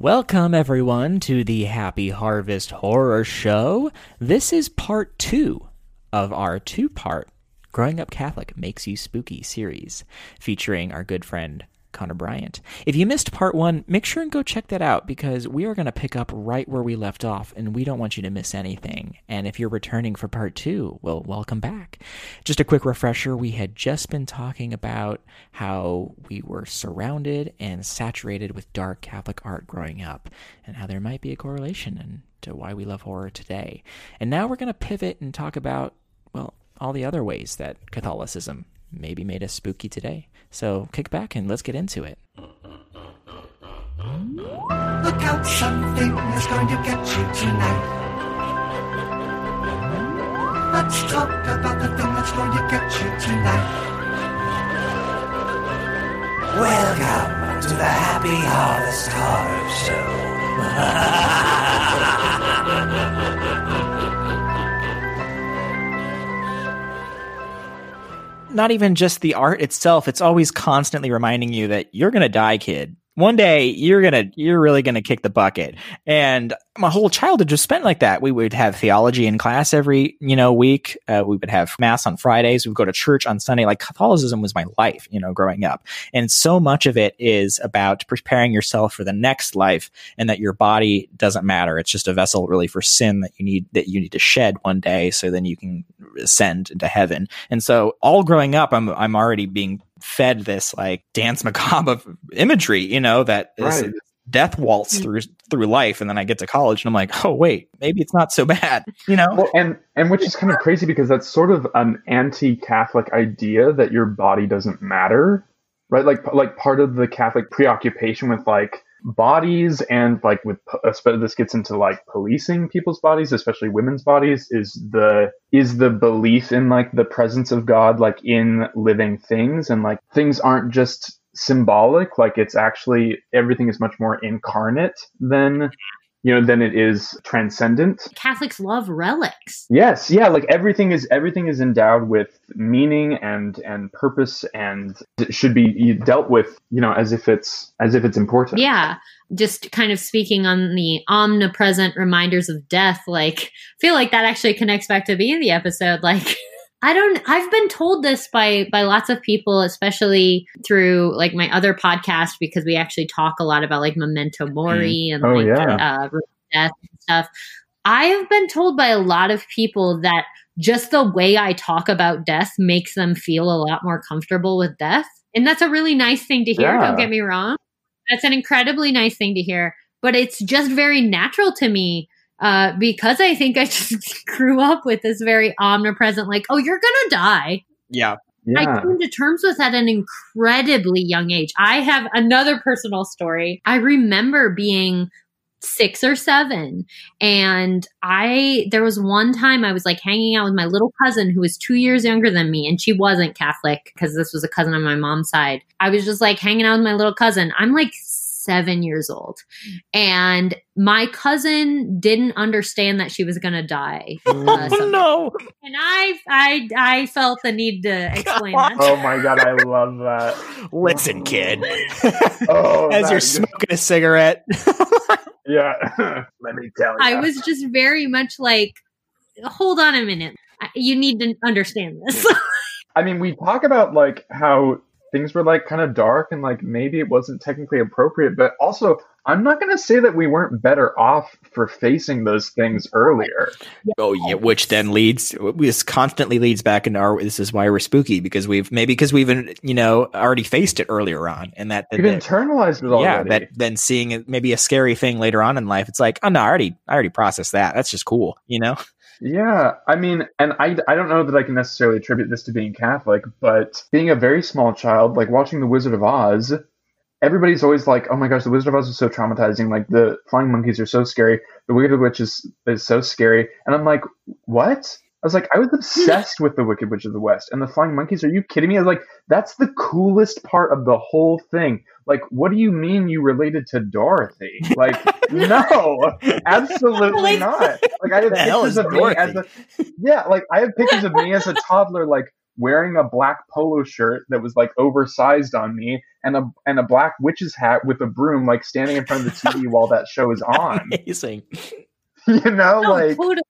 Welcome, everyone, to the Happy Harvest Horror Show. This is part two of our two part Growing Up Catholic Makes You Spooky series, featuring our good friend Connor Bryant. If you missed part one, make sure and go check that out because we are going to pick up right where we left off and we don't want you to miss anything. And if you're returning for part two, well, welcome back. Just a quick refresher we had just been talking about how we were surrounded and saturated with dark Catholic art growing up and how there might be a correlation to why we love horror today. And now we're going to pivot and talk about, well, all the other ways that Catholicism maybe made us spooky today. So kick back and let's get into it. Look out, something is going to get you tonight. Let's talk about the thing that's going to get you tonight. Welcome to the Happy Harvest Horror Show. not even just the art itself it's always constantly reminding you that you're going to die kid one day you're gonna you're really gonna kick the bucket. And my whole childhood just spent like that. We would have theology in class every you know week. Uh, we would have mass on fridays. We would go to church on sunday. Like catholicism was my life you know growing up. And so much of it is about preparing yourself for the next life and that your body doesn't matter. It's just a vessel really for sin that you need that you need to shed one day so then you can ascend into heaven. And so all growing up i'm i'm already being fed this like danse macabre of imagery, you know, that right. death waltz mm. through through life, and then I get to college and I'm like, oh wait, maybe it's not so bad, you know. Well, and and which is kind of crazy because that's sort of an anti-Catholic idea that your body doesn't matter, right? Like like part of the Catholic preoccupation with like bodies and like with uh, this gets into like policing people's bodies especially women's bodies is the is the belief in like the presence of god like in living things. And like things aren't just symbolic like it's actually everything is much more incarnate than you know than it is transcendent. Catholics love relics. Yes yeah like everything is everything is endowed with meaning and and purpose and should be dealt with you know as if it's as if it's important. Yeah just kind of speaking on the omnipresent reminders of death like I feel like that actually connects back to the beginning of the episode like I don't I've been told this by by lots of people especially through like my other podcast because we actually talk a lot about like memento mori mm. and oh, like yeah. uh, death and stuff. I have been told by a lot of people that just the way I talk about death makes them feel a lot more comfortable with death. And that's a really nice thing to hear, yeah. don't get me wrong. That's an incredibly nice thing to hear, but it's just very natural to me uh, because I think I just grew up with this very omnipresent, like, oh, you're gonna die. Yeah. yeah. I came to terms with that at an incredibly young age. I have another personal story. I remember being six or seven and i there was one time i was like hanging out with my little cousin who was two years younger than me and she wasn't catholic because this was a cousin on my mom's side i was just like hanging out with my little cousin i'm like seven years old. And my cousin didn't understand that she was going to die. Uh, oh, no. And I, I, I felt the need to explain that. Oh my God. I love that. Listen, kid. oh, As you're smoking a cigarette. yeah. Let me tell you. I was just very much like, hold on a minute. You need to understand this. I mean, we talk about like how things were like kind of dark and like maybe it wasn't technically appropriate but also i'm not going to say that we weren't better off for facing those things earlier. Oh yeah which then leads this constantly leads back into our this is why we're spooky because we've maybe because we've you know already faced it earlier on and that we've that, internalized it already. yeah that then seeing maybe a scary thing later on in life it's like oh no i already i already processed that. That's just cool you know yeah, I mean, and I, I don't know that I can necessarily attribute this to being Catholic, but being a very small child, like watching The Wizard of Oz, everybody's always like, "Oh my gosh, the Wizard of Oz is so traumatizing. Like the flying monkeys are so scary. The Wicked Witch is is so scary." And I'm like, "What?" I was like, I was obsessed with the Wicked Witch of the West and the flying monkeys. Are you kidding me? I was like, that's the coolest part of the whole thing. Like, what do you mean you related to Dorothy? Like, no, absolutely not. Like, I have pictures of me as a yeah, like I have pictures of me as a toddler, like wearing a black polo shirt that was like oversized on me and a and a black witch's hat with a broom, like standing in front of the TV while that show is on. Amazing. You know, No, like totally.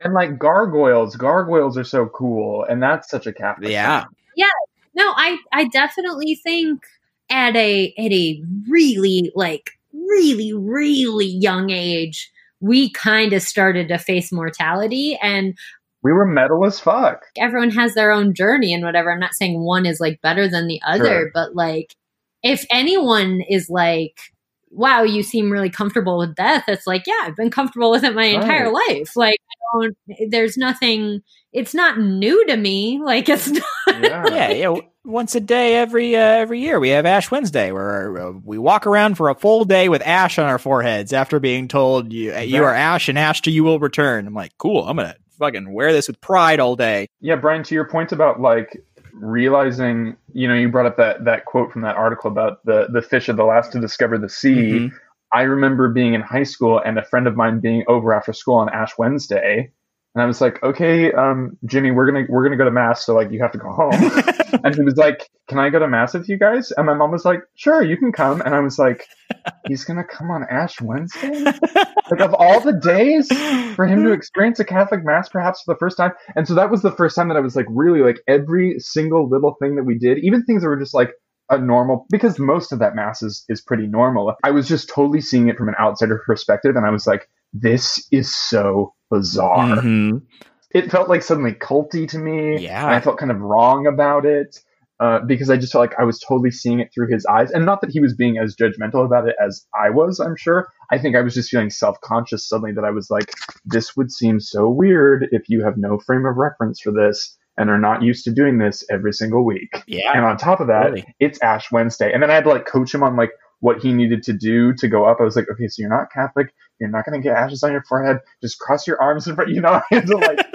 And like gargoyles. Gargoyles are so cool, and that's such a Catholic. Yeah. Yeah. No, I I definitely think at a at a really like really really young age we kind of started to face mortality and We were metal as fuck. everyone has their own journey and whatever. I'm not saying one is like better than the other, Sure. but like if anyone is like wow, you seem really comfortable with death. It's like, yeah, I've been comfortable with it my entire life. Like I don't there's nothing it's not new to me. Like it's not Yeah. yeah, yeah. Once a day, every uh, every year, we have Ash Wednesday, where uh, we walk around for a full day with ash on our foreheads after being told you uh, you are ash and ash to you will return. I'm like, cool. I'm gonna fucking wear this with pride all day. Yeah, Brian, to your point about like realizing, you know, you brought up that that quote from that article about the the fish are the last to discover the sea. Mhm. I remember being in high school and a friend of mine being over after school on Ash Wednesday, and I was like, "Okay, um, Jimmy, we're gonna we're gonna go to mass, so like you have to go home." and he was like, "Can I go to mass with you guys?" And my mom was like, "Sure, you can come." And I was like, "He's gonna come on Ash Wednesday? like of all the days for him to experience a Catholic mass, perhaps for the first time." And so that was the first time that I was like, really like every single little thing that we did, even things that were just like a normal because most of that mass is, is pretty normal. I was just totally seeing it from an outsider perspective, and I was like, this is so bizarre. Mhm. It felt like suddenly culty to me. Yeah. I felt kind of wrong about it. Uh, because I just felt like I was totally seeing it through his eyes, and not that he was being as judgmental about it as I was. I'm sure. I think I was just feeling self-conscious suddenly that I was like, "This would seem so weird if you have no frame of reference for this and are not used to doing this every single week." Yeah. And on top of that, Really? it's Ash Wednesday. And then I had to like coach him on like what he needed to do to go up. I was like, okay, so you're not Catholic. You're not going to get ashes on your forehead. Just cross your arms in front. You know, I had to like,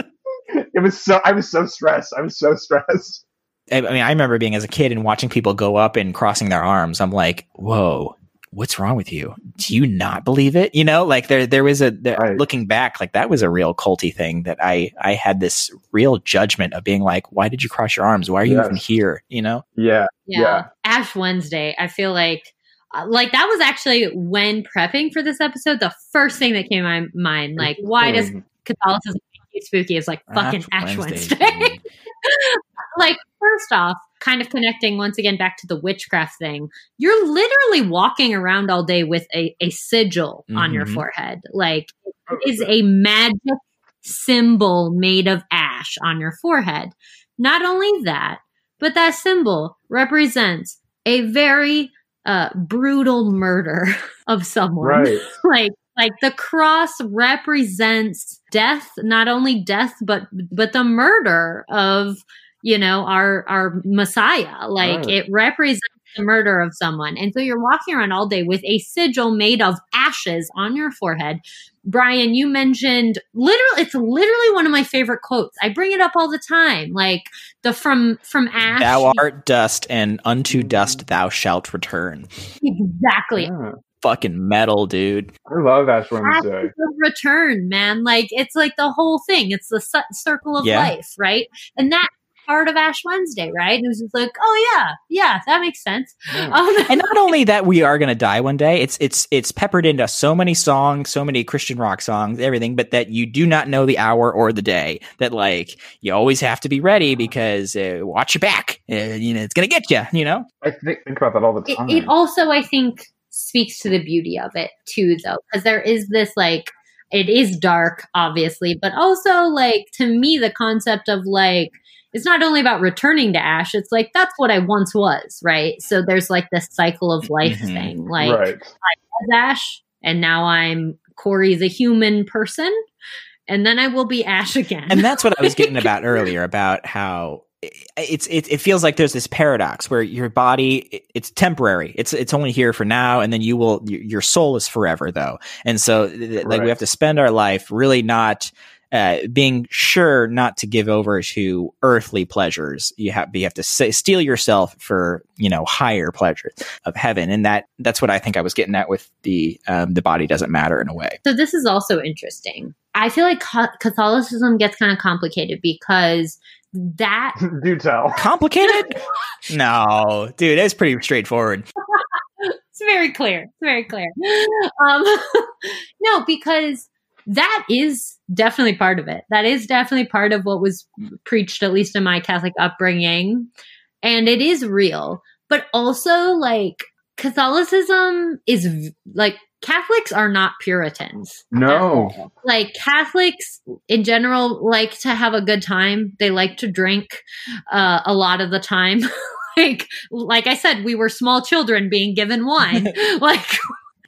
it was so, I was so stressed. I was so stressed. I I mean, I remember being as a kid and watching people go up and crossing their arms. I'm like, whoa, what's wrong with you? Do you not believe it? You know, like there, there was a, there, Right. looking back, like that was a real culty thing that I, I had this real judgment of being like, why did you cross your arms? Why are you Yes. even here? You know? Yeah. yeah. Yeah. Ash Wednesday. I feel like like that was actually when prepping for this episode, the first thing that came to my mind. Like, why does Mm. Catholicism make you spooky? Is like fucking Ash, Wednesday. dude. like, first off, kind of connecting once again back to the witchcraft thing. You're literally walking around all day with a, a sigil on your Mhm. forehead. Like, it is a magic symbol made of ash on your forehead. Not only that, but that symbol represents a very uh, brutal murder of someone. Right. like like the cross represents death, not only death, but but the murder of you know our our Messiah. Like Right. it represents the murder of someone, and so you're walking around all day with a sigil made of ashes on your forehead. Brian, you mentioned literally it's literally one of my favorite quotes. I bring it up all the time. Like the from from Ash. Thou art dust, and unto dust thou shalt return. exactly. Yeah. Fucking metal, dude. I love Ash Wednesday. Ashes of return, man. Like it's like the whole thing. It's the su- circle of Yeah. life, right? And that part of Ash Wednesday, right? It was just like, oh yeah, yeah, that makes sense. Yeah. Um, and not only that we are going to die one day it's it's it's peppered into so many songs so many christian rock songs everything but that you do not know the hour or the day that like you always have to be ready because uh, watch your back uh, you know it's going to get you you know I think, think about that all the it, time. it also, I think, speaks to the beauty of it too, though, because there is this like, it is dark, obviously, but also like to me, the concept of like. It's not only about returning to Ash, it's like that's what I once was, right? So there's like this cycle of life Mhm. thing. Like right. as Ash, and now I'm Corey the human person, and then I will be Ash again. and that's what i was getting about earlier about how it's it, it feels like there's this paradox where your body it's temporary it's it's only here for now and then you will your soul is forever though and so like we have to spend our life really not uh, being sure not to give over to earthly pleasures. You have you have to say, steel yourself for you know higher pleasures of heaven, and that that's what I think I was getting at with the um, the body doesn't matter in a way. So this is also interesting. I feel like Catholicism gets kind of complicated because that do tell complicated. no, dude, it's pretty straightforward. it's very clear. It's very clear. Um, no, because that is definitely part of it. That is definitely part of what was preached, at least in my Catholic upbringing. And it is real. But also, like, Catholicism is like Catholics are not Puritans. No. Like Catholics in general like to have a good time. They like to drink uh, a lot of the time. like like I said, we were small children being given wine. like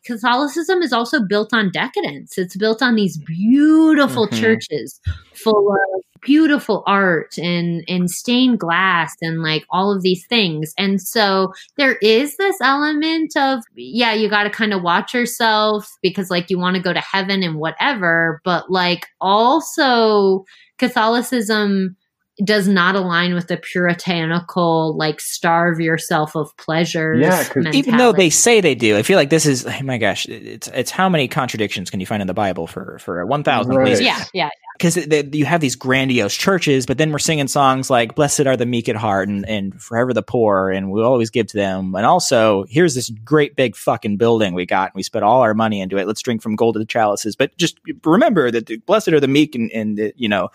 Catholicism is also built on decadence. It's built on these beautiful mm-hmm. churches full of beautiful art and and stained glass and like all of these things. And so there is this element of yeah, you got to kind of watch yourself because like you want to go to heaven and whatever, but like also Catholicism does not align with the puritanical like starve yourself of pleasures. Yeah, even though they say they do, I feel like this is oh my gosh, it's it's how many contradictions can you find in the Bible for for one thousand? Right. Yeah, yeah, because you have these grandiose churches, but then we're singing songs like "Blessed are the meek at heart" and, and "Forever the poor," and we always give to them. And also, here's this great big fucking building we got, and we spent all our money into it. Let's drink from golden chalices, but just remember that the blessed are the meek, and, and the, you know,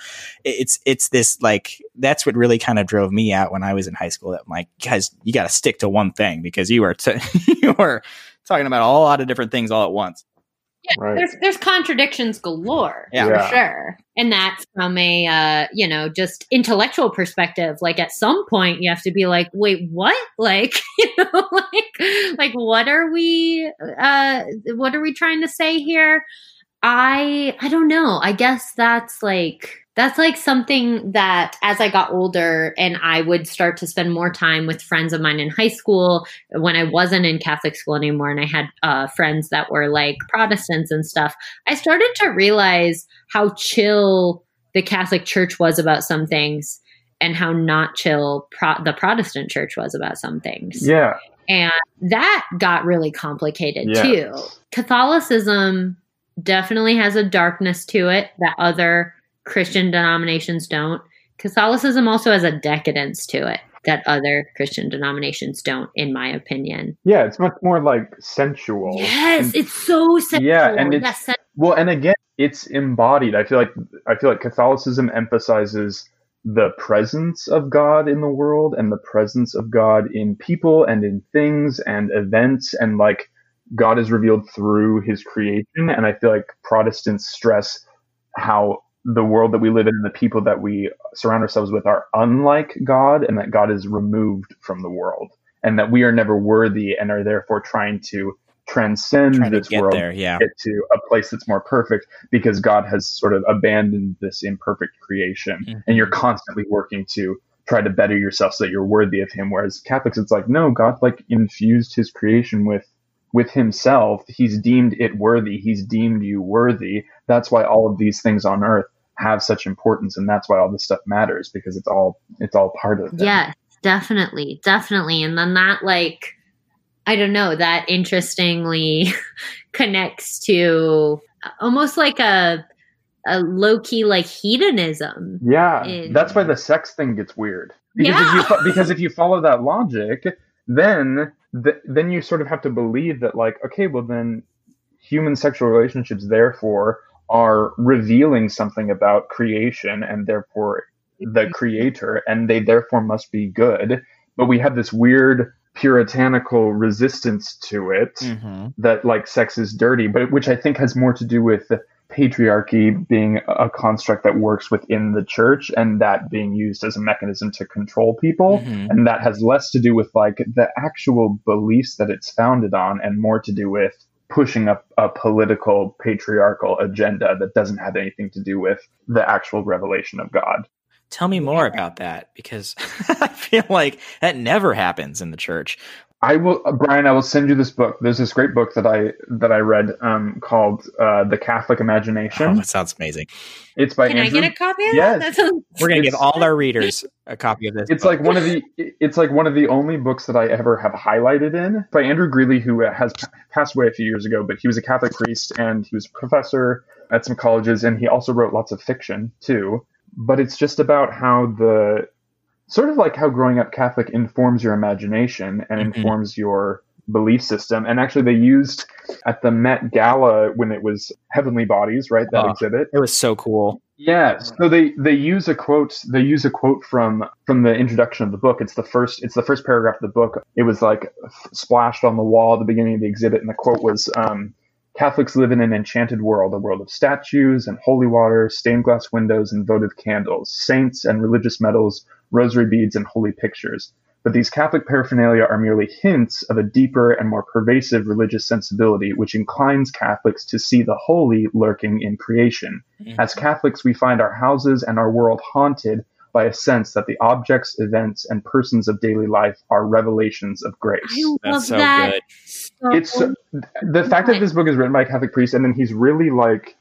it's it's this like that's what really kind of drove me out when I was in high school. That I'm like, guys, you got to stick to one thing because you are t- you are talking about a lot of different things all at once. Yeah, right. there's there's contradictions galore yeah. for sure, and that's from a uh, you know just intellectual perspective. Like at some point, you have to be like, wait, what? Like you know, like like what are we uh, what are we trying to say here? I I don't know. I guess that's like that's like something that as I got older and I would start to spend more time with friends of mine in high school when I wasn't in Catholic school anymore and I had uh, friends that were like Protestants and stuff, I started to realize how chill the Catholic Church was about some things and how not chill pro- the Protestant Church was about some things. Yeah. And that got really complicated too. Catholicism definitely has a darkness to it that other Christian denominations don't. Catholicism also has a decadence to it that other Christian denominations don't, in my opinion. Yeah, it's much more like sensual. Yes, and, it's so sensual. Yeah, and it's yes, well, and again, it's embodied. I feel like I feel like Catholicism emphasizes the presence of God in the world and the presence of God in people and in things and events and like God is revealed through his creation and I feel like Protestants stress how the world that we live in and the people that we surround ourselves with are unlike God and that God is removed from the world and that we are never worthy and are therefore trying to transcend trying this world there, yeah. get to a place that's more perfect because God has sort of abandoned this imperfect creation mm-hmm. and you're constantly working to try to better yourself so that you're worthy of him whereas Catholics it's like no God like infused his creation with with himself he's deemed it worthy he's deemed you worthy that's why all of these things on earth have such importance and that's why all this stuff matters because it's all it's all part of it yes definitely definitely and then that like i don't know that interestingly connects to uh, almost like a a low-key like hedonism yeah in... that's why the sex thing gets weird because yeah. if you because if you follow that logic then th- then you sort of have to believe that like okay well then human sexual relationships therefore are revealing something about creation and therefore the creator, and they therefore must be good. But we have this weird puritanical resistance to it mm-hmm. that like sex is dirty, but which I think has more to do with patriarchy being a construct that works within the church and that being used as a mechanism to control people. Mm-hmm. And that has less to do with like the actual beliefs that it's founded on and more to do with pushing up a political patriarchal agenda that doesn't have anything to do with the actual revelation of God. Tell me more about that because I feel like that never happens in the church. I will, uh, Brian. I will send you this book. There's this great book that I that I read um, called uh, "The Catholic Imagination." Oh, that sounds amazing. It's by Can Andrew. I get a copy of Yes. that? That sounds We're gonna give all our readers a copy of this. It's book. like one of the it's like one of the only books that I ever have highlighted in by Andrew Greeley, who has passed away a few years ago, but he was a Catholic priest and he was a professor at some colleges, and he also wrote lots of fiction too. But it's just about how the sort of like how growing up Catholic informs your imagination and Mhm. informs your belief system. And actually, they used at the Met Gala when it was Heavenly Bodies, right? That Oh. exhibit. it was so cool. Yeah. So they they use a quote. They use a quote from from the introduction of the book. It's the first. It's the first paragraph of the book. It was like splashed on the wall at the beginning of the exhibit, and the quote was. Um, Catholics live in an enchanted world, a world of statues and holy water, stained glass windows and votive candles, saints and religious medals, rosary beads and holy pictures. But these Catholic paraphernalia are merely hints of a deeper and more pervasive religious sensibility which inclines Catholics to see the holy lurking in creation. As Catholics, we find our houses and our world haunted by a sense that the objects, events, and persons of daily life are revelations of grace. I love That's so that. good. So It's the fact that this book is written by a Catholic priest, and then he's really like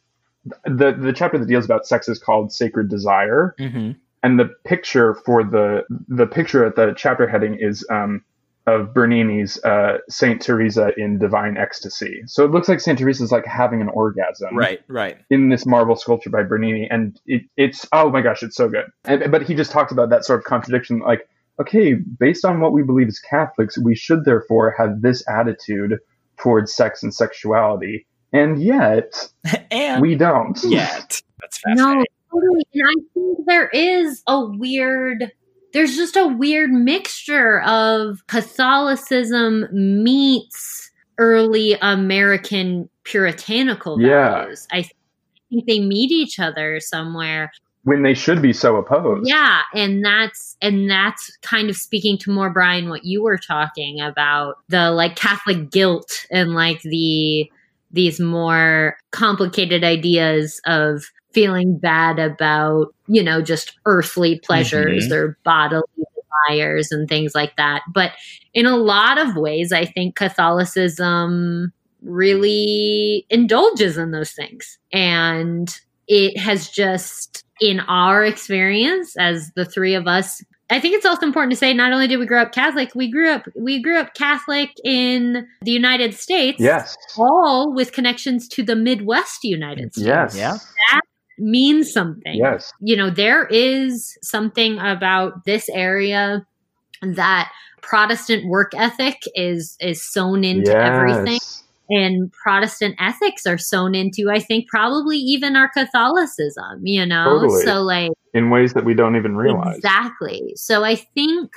the the chapter that deals about sex is called Sacred Desire, hmm and the picture for the the picture at the chapter heading is um, of Bernini's uh, Saint Teresa in Divine Ecstasy. So it looks like Saint Teresa is like having an orgasm, Right, right. in this marble sculpture by Bernini, and it, it's oh my gosh, it's so good. And, but he just talks about that sort of contradiction, like okay, based on what we believe as Catholics, we should therefore have this attitude towards sex and sexuality, and yet and we don't. yet. That's no, fascinating. Totally. And I think there is a weird. There's just a weird mixture of Catholicism meets early American puritanical Yeah. values. I think they meet each other somewhere. when they should be so opposed. Yeah, and that's and that's kind of speaking to more Brian what you were talking about the like Catholic guilt and like the these more complicated ideas of feeling bad about, you know, just earthly pleasures mm-hmm. or bodily desires and things like that. But in a lot of ways, I think Catholicism really indulges in those things. And it has just, in our experience as the three of us, I think it's also important to say not only did we grow up Catholic, we grew up we grew up Catholic in the United States. Yes. All with connections to the Midwest United States. Yes. Yeah. Means something Yes. you know, there is something about this area that Protestant work ethic is is sewn into everything, and Protestant ethics are sewn into. I think probably even our Catholicism. You know, Totally. so like In ways that we don't even realize. exactly. So I think.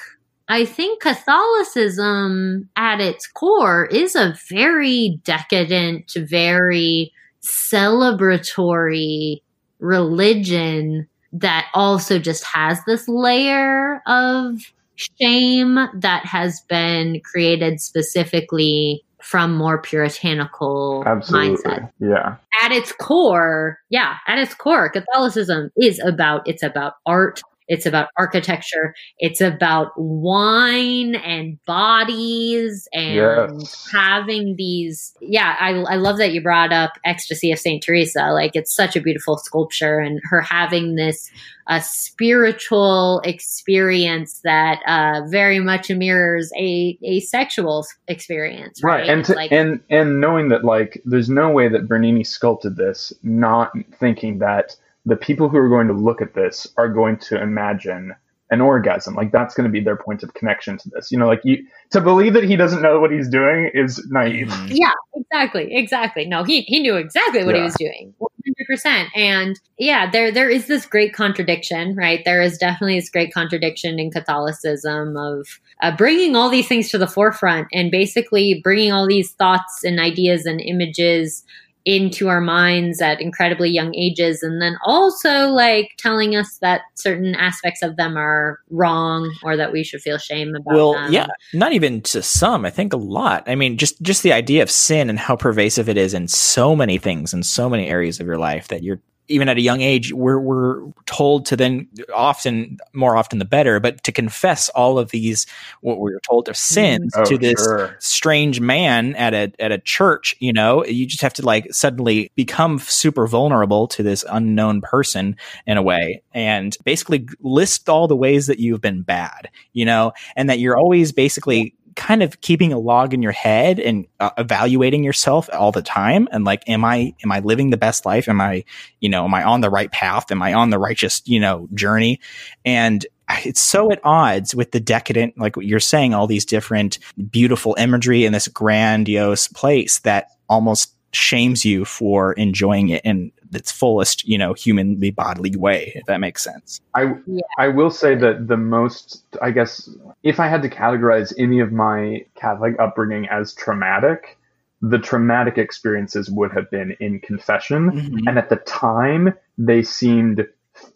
I think Catholicism at its core is a very decadent, very celebratory religion that also just has this layer of shame that has been created specifically from more puritanical Absolutely. mindset. Yeah. At its core, yeah, at its core, Catholicism is about it's about art, it's about architecture, it's about wine and bodies and Yes. having these yeah I, I love that you brought up ecstasy of saint teresa like it's such a beautiful sculpture and her having this uh, spiritual experience that uh, very much mirrors a, a sexual experience right, Right. And to, like and and knowing that like there's no way that Bernini sculpted this not thinking that the people who are going to look at this are going to imagine an orgasm. Like that's going to be their point of connection to this. You know, like you to believe that he doesn't know what he's doing is naive. Mhm. Yeah, exactly, exactly. No, he he knew exactly what he was doing, one hundred percent. And yeah, there there is this great contradiction, right? There is definitely this great contradiction in Catholicism of uh, bringing all these things to the forefront and basically bringing all these thoughts and ideas and images into our minds at incredibly young ages and then also like telling us that certain aspects of them are wrong or that we should feel shame about Well, them. yeah, not even to some. I think a lot. I mean, just just the idea of sin and how pervasive it is in so many things in so many areas of your life that you're even at a young age, we're we're told to then often more often the better, but to confess all of these what we were told are hmm. sins Oh, to this sure. strange man at a at a church. You know, you just have to like suddenly become super vulnerable to this unknown person in a way, and basically list all the ways that you've been bad. You know, and that you're always basically kind of keeping a log in your head and uh, evaluating yourself all the time and like am i am i living the best life? Am i you know am i on the right path? Am i on the righteous you know journey? And it's so at odds with the decadent like what you're saying all these different beautiful imagery in this grandiose place that almost shames you for enjoying it in its fullest you know humanly bodily way if that makes sense I Yeah. I will say that the most I guess if I had to categorize any of my Catholic upbringing as traumatic, the traumatic experiences would have been in confession, Mhm. and at the time they seemed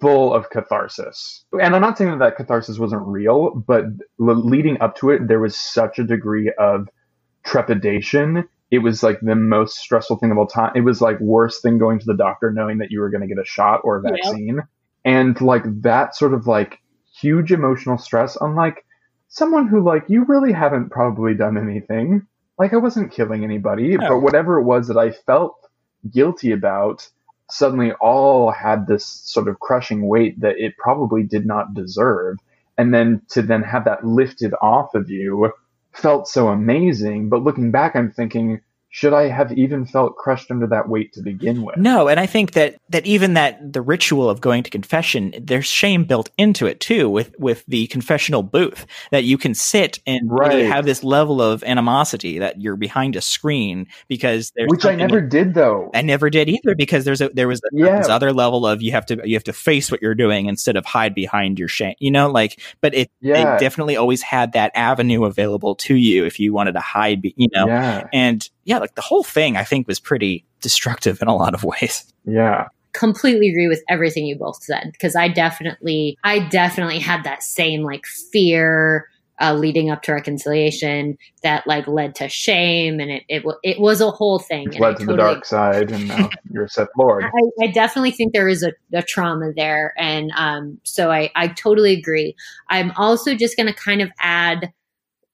full of catharsis. And I'm not saying that that catharsis wasn't real, but le- leading up to it, there was such a degree of trepidation. It was like the most stressful thing of all time. It was like worse than going to the doctor knowing that you were going to get a shot or a vaccine. And like that sort of like huge emotional stress on like someone who like you really haven't probably done anything. Like I wasn't killing anybody, No. but whatever it was that I felt guilty about suddenly all had this sort of crushing weight that it probably did not deserve. And then to then have that lifted off of you felt so amazing. But looking back, I'm thinking, should I have even felt crushed under that weight to begin with? No, and I think that that even that the ritual of going to confession, there's shame built into it too, with with the confessional booth that you can sit and really Right. have this level of animosity that you're behind a screen because there's Which I never did though. I never did either because there's a there was a, Yeah. this other level of you have to you have to face what you're doing instead of hide behind your shame. You know, like but it Yeah. they definitely always had that avenue available to you if you wanted to hide. You know, Yeah. and yeah, like the whole thing I think was pretty destructive in a lot of ways. Yeah. completely agree with everything you both said because I definitely, I definitely had that same like fear uh, leading up to reconciliation that like led to shame, and it it, it was a whole thing. Which and I led to the dark side, and now you're a Sith Lord. I, I definitely think there is a, a trauma there, and um, so I I totally agree. I'm also just going to kind of add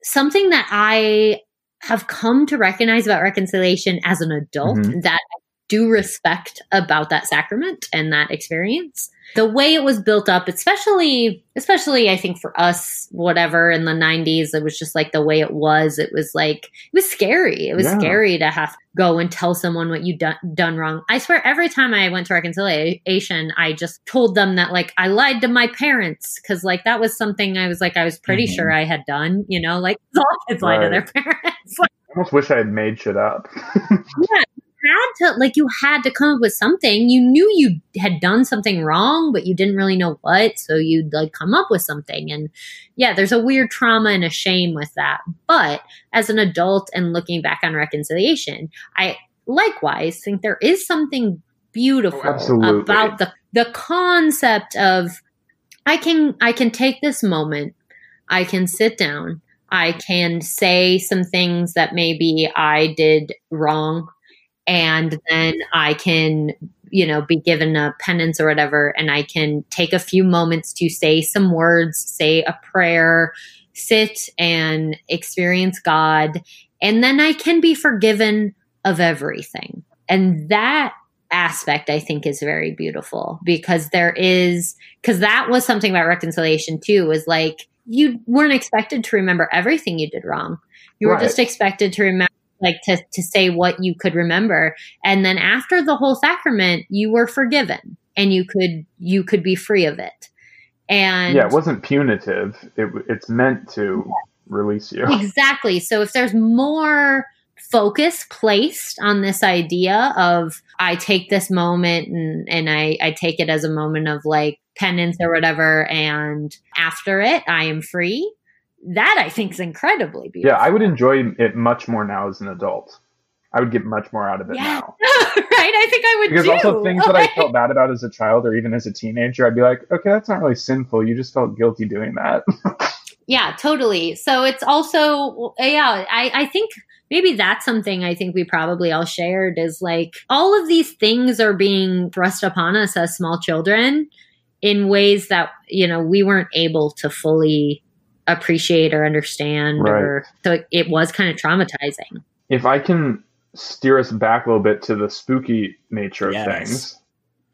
something that I have come to recognize about reconciliation as an adult Mhm. that I do respect about that sacrament and that experience. The way it was built up, especially, especially I think for us, whatever in the '90s, it was just like the way it was. It was like it was scary. It was Yeah. scary to have to go and tell someone what you done done wrong. I swear, every time I went to reconciliation, I just told them that like I lied to my parents because like that was something I was like I was pretty Mhm. sure I had done. You know, like all kids lie to their parents. I almost wish I had made shit up. had to like you had to come up with something. You knew you had done something wrong but you didn't really know what so you'd like come up with something. And yeah there's a weird trauma and a shame with that. But as an adult and looking back on reconciliation i likewise think there is something beautiful Oh, about the the concept of i can i can take this moment i can sit down I can say some things that maybe I did wrong and then I can, you know, be given a penance or whatever, and I can take a few moments to say some words, say a prayer, sit and experience God, and then I can be forgiven of everything. And that aspect I think is very beautiful because there is because that was something about reconciliation too was like you weren't expected to remember everything you did wrong. You were just expected to remember like to to say what you could remember and then after the whole sacrament you were forgiven and you could you could be free of it and yeah, it wasn't punitive. It, it's meant to release you. exactly so if there's more focus placed on this idea of i take this moment and and i i take it as a moment of like penance or whatever and after it i am free that i think is incredibly beautiful Yeah, I would enjoy it much more now as an adult. I would get much more out of it Yeah. now. right i think i would Because too. also things that I felt bad about as a child or even as a teenager, I'd be like, okay, that's not really sinful. You just felt guilty doing that. Yeah, totally. So it's also, yeah, I, I think maybe that's something I think we probably all shared is like all of these things are being thrust upon us as small children in ways that, you know, we weren't able to fully appreciate or understand Right. or so it was kind of traumatizing. if I can steer us back a little bit to the spooky nature of Yes. things.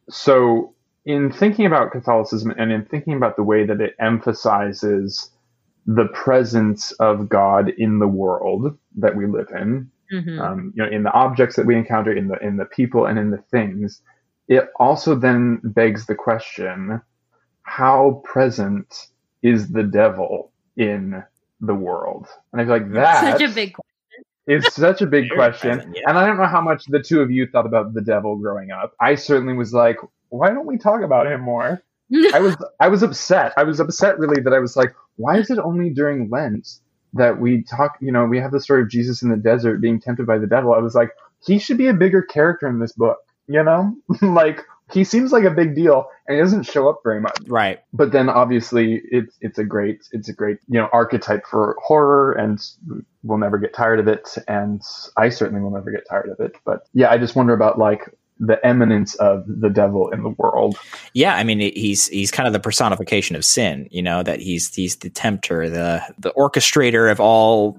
So, in thinking about Catholicism and in thinking about the way that it emphasizes the presence of God in the world that we live in, Mhm. um, you know, in the objects that we encounter, in the in the people, and in the things, it also then begs the question: How present is the devil in the world? And I feel like that Such a big it's such a big question. present, yeah. And I don't know how much the two of you thought about the devil growing up. I certainly was like, why don't we talk about him more? I was I was upset. I was upset really that I was like, why is it only during Lent that we talk, you know, we have the story of Jesus in the desert being tempted by the devil. I was like, he should be a bigger character in this book, you know? like he seems like a big deal and he doesn't show up very much. Right. but then obviously it's it's a great it's a great you know archetype for horror and we'll never get tired of it. And i certainly will never get tired of it. But yeah i just wonder about like the eminence of the devil in the world. Yeah, I mean he's he's kind of the personification of sin, you know, that he's he's the tempter, the the orchestrator of all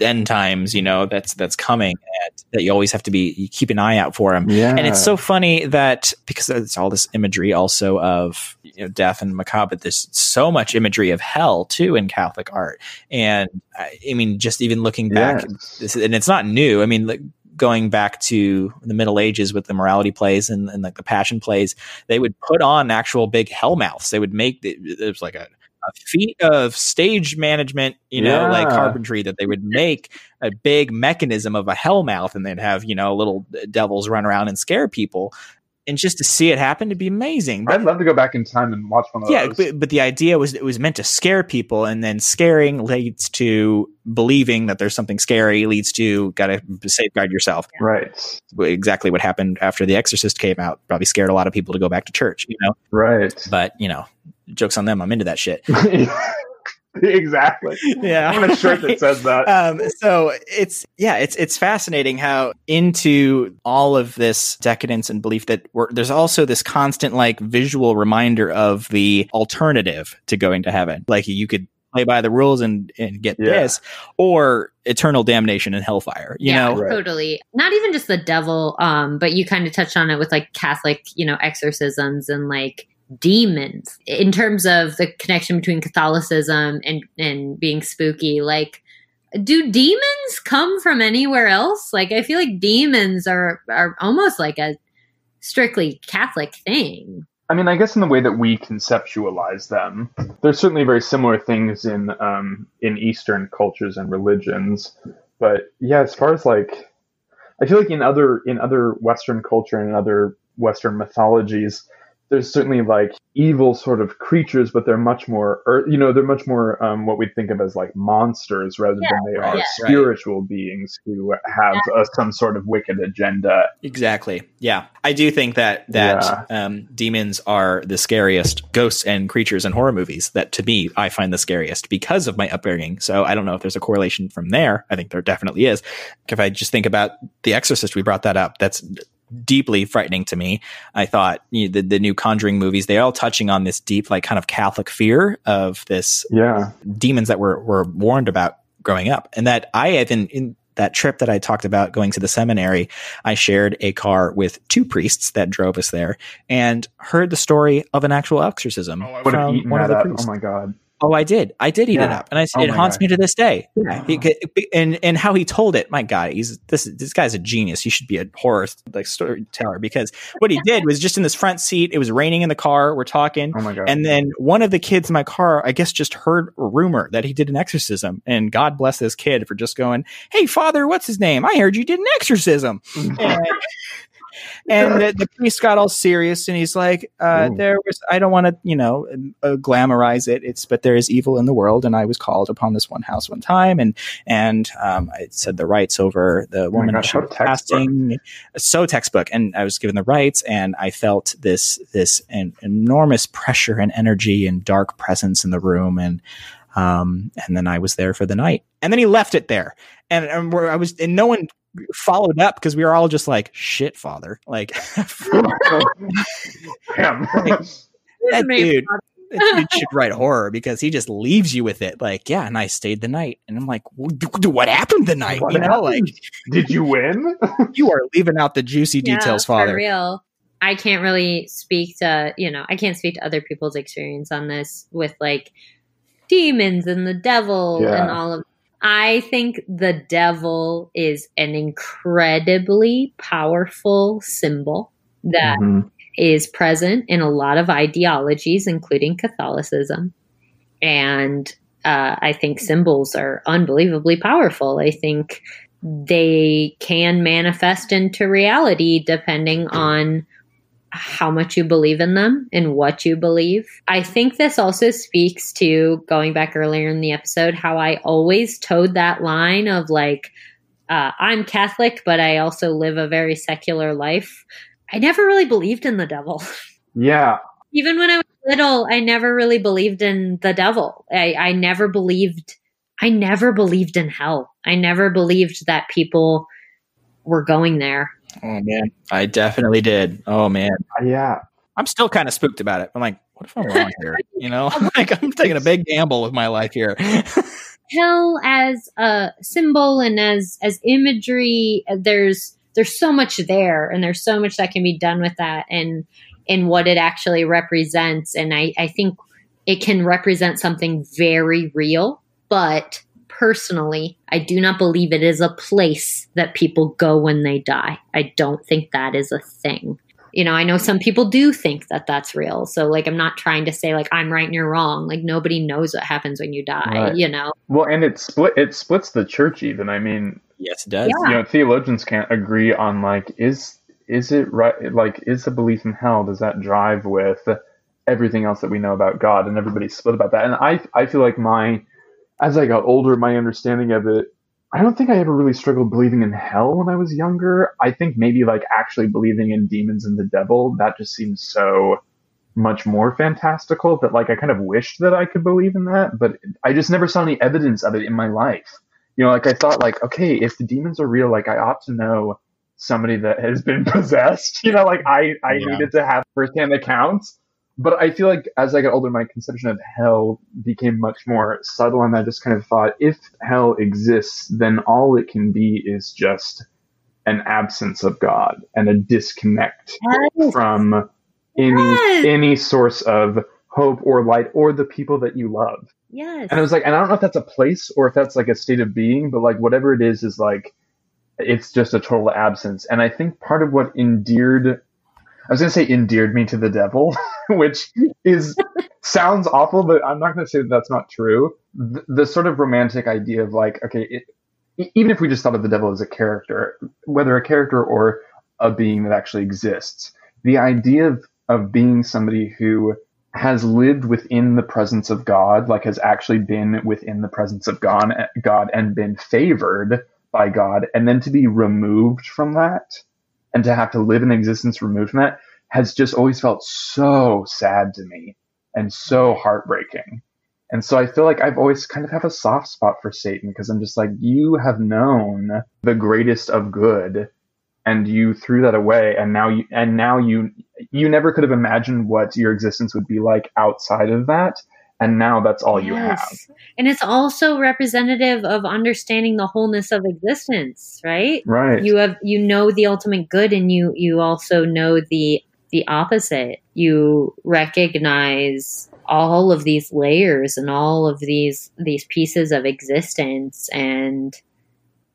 end times, you know, that's that's coming and that you always have to be you keep an eye out for them. yeah And it's so funny that because it's all this imagery also of you know death and macabre, but there's so much imagery of hell too in Catholic art. And I, I mean, just even looking back, Yes. and it's not new. I mean, like, going back to the Middle Ages with the morality plays and, and like the Passion plays, they would put on actual big hell mouths. They would make it, it was like a, a feat of stage management, you know, like carpentry that they would make a big mechanism of a hell mouth and they'd have, you know, little devils run around and scare people. And just to see it happen to be amazing. But- i'd love to go back in time and watch one of yeah, those but, but the idea was it was meant to scare people, and then scaring leads to believing that there's something scary, leads to got to safeguard yourself. right Exactly what happened after The Exorcist came out probably scared a lot of people to go back to church, you know. right But you know, jokes on them. I'm into that shit. exactly Yeah, i want a shirt that says that um, so it's yeah, it's it's fascinating how into all of this decadence and belief that we're, there's also this constant like visual reminder of the alternative to going to heaven. Like you could play by the rules and and get Yeah. this, or eternal damnation and hellfire. You yeah, know, Right. totally. Not even just the devil, um, but you kind of touched on it with like Catholic, you know, exorcisms and like demons in terms of the connection between Catholicism and and being spooky. Like, do demons come from anywhere else? Like, I feel like demons are are almost like a strictly Catholic thing. I mean, I guess in the way that we conceptualize them, there's certainly very similar things in um, in Eastern cultures and religions. But yeah, as far as like, I feel like in other in other Western culture and in other Western mythologies, there's certainly like evil sort of creatures, but they're much more, or you know, they're much more um, what we think of as like monsters rather than they right, are right. spiritual beings who have uh, some sort of wicked agenda. Exactly. Yeah, I do think that that um, demons are the scariest ghosts and creatures in horror movies. That to me, I find the scariest because of my upbringing. So I don't know if there's a correlation from there. I think there definitely is. If I just think about The Exorcist, we brought that up. That's deeply frightening to me. I thought you know, the the new Conjuring movies, they're all touching on this deep, like kind of Catholic fear of this Yeah, demons that were were warned about growing up, and that I even in that trip that I talked about going to the seminary, I shared a car with two priests that drove us there and heard the story of an actual exorcism oh, I would have from eaten one of that the up. priests. Oh my god. Oh, I did. I did eat it up, and I, Oh it haunts God. me to this day. Yeah, he, and and how he told it. My God, he's this this guy's a genius. He should be a horror like storyteller because what he did was just in this front seat. It was raining in the car. We're talking, Oh my god. and then one of the kids in my car, I guess, just heard a rumor that he did an exorcism. And God bless this kid for just going, Hey, father, what's his name? I heard you did an exorcism. and and the, the priest got all serious and he's like, uh, There was, I don't want to, you know, uh, glamorize it. It's, but there is evil in the world. And I was called upon this one house one time. And, and um, I said the rites over the woman Oh God, as she how was textbook. so textbook and i was given the rights and i felt this this an enormous pressure and energy and dark presence in the room and Um, and then I was there for the night, and then he left it there, and, and where I was, and no one followed up because we were all just like, "Shit, father!" Like, Damn. that dude, that dude should write horror because he just leaves you with it. Like, yeah, and I stayed the night, and I'm like, "Well, d- d- what happened the night? What you know, like? Did you win? you are leaving out the juicy details, Yeah, father. For real. I can't really speak to, you know, I can't speak to other people's experience on this with like demons and the devil Yeah. and all of I think the devil is an incredibly powerful symbol that Mhm. is present in a lot of ideologies, including Catholicism. And uh, I think symbols are unbelievably powerful. I think they can manifest into reality depending on how much you believe in them and what you believe. I think this also speaks to going back earlier in the episode how I always towed that line of like, uh, I'm Catholic, but I also live a very secular life. I never really believed in the devil. Yeah. Even when I was little, I never really believed in the devil. I, I never believed, I never believed in hell. I never believed that people were going there. Oh man, I definitely did. Oh man, Yeah. I'm still kind of spooked about it. I'm like, what if I'm wrong here? You know, like I'm taking a big gamble with my life here. hell as a symbol and as as imagery uh, there's there's so much there and there's so much that can be done with that and and what it actually represents and i i think it can represent something very real but personally i do not believe it is a place that people go when they die i don't think that is a thing you know i know some people do think that that's real so like i'm not trying to say like i'm right and you're wrong like nobody knows what happens when you die Right. you know Well, and it split. It splits the church. Even. I mean, yes, it does. Yeah. you know, theologians can't agree on like is is it right? Like, is the belief in hell does that drive with everything else that we know about God? And everybody's split about that. And I I feel like my as I got older, my understanding of it. I don't think I ever really struggled believing in hell when I was younger. I think maybe like actually believing in demons and the devil, that just seems so much more fantastical that like I kind of wished that I could believe in that, but I just never saw any evidence of it in my life. You know, like I thought like, okay, if the demons are real, like I ought to know somebody that has been possessed. You know, like I, I Yeah. needed to have firsthand accounts. But I feel like as I got older, my conception of hell became much more subtle, and I just kind of thought, if hell exists, then all it can be is just an absence of God and a disconnect from any Yes. any source of hope or light or the people that you love. Yes. And I was like, and I don't know if that's a place or if that's like a state of being, but like whatever it is, is like it's just a total absence. And I think part of what endeared, I was gonna say endeared me to the devil, which is sounds awful, but I'm not gonna say that that's not true. The, the sort of romantic idea of like, okay, it, even if we just thought of the devil as a character, whether a character or a being that actually exists, the idea of, of being somebody who has lived within the presence of God, like has actually been within the presence of God, God and been favored by God, and then to be removed from that and to have to live an existence removed from that has just always felt so sad to me and so heartbreaking. And so I feel like I've always kind of have a soft spot for Satan because I'm just like, you have known the greatest of good and you threw that away and now you and now you you never could have imagined what your existence would be like outside of that and now that's all you have And it's also representative of understanding the wholeness of existence, right? right You have you know the ultimate good and you you also know the the opposite. You recognize all of these layers and all of these these pieces of existence and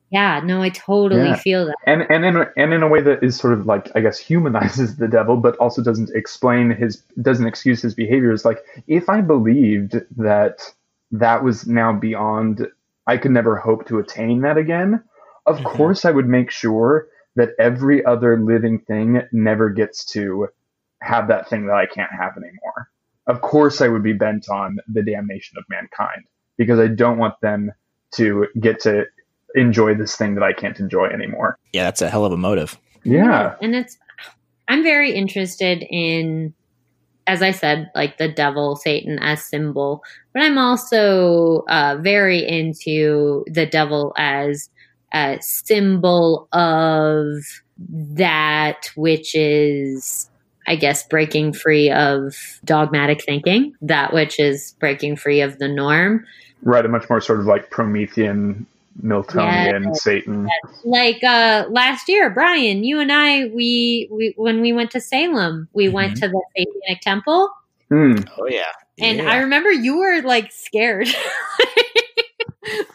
yeah, no, I totally Yeah. feel that. and and in a, and in a way that is sort of like I guess humanizes the devil, but also doesn't explain his doesn't excuse his behavior. It's like if I believed that that was now beyond, I could never hope to attain that again. Of Mhm. course, I would make sure that every other living thing never gets to have that thing that I can't have anymore. Of course, I would be bent on the damnation of mankind because I don't want them to get to enjoy this thing that I can't enjoy anymore. Yeah, that's a hell of a motive. Yeah. And it's I'm very interested in as I said, like the devil, Satan as symbol, but I'm also uh, very into the devil as a symbol of that which is I guess, breaking free of dogmatic thinking, that which is breaking free of the norm. Right, a much more sort of like Promethean, Miltonian, Yes. Satan. Like uh last year, Brian, you and I, we, we when we went to Salem, we went to the Satanic Temple, Hmm. Oh yeah, and Yeah. I remember you were like scared.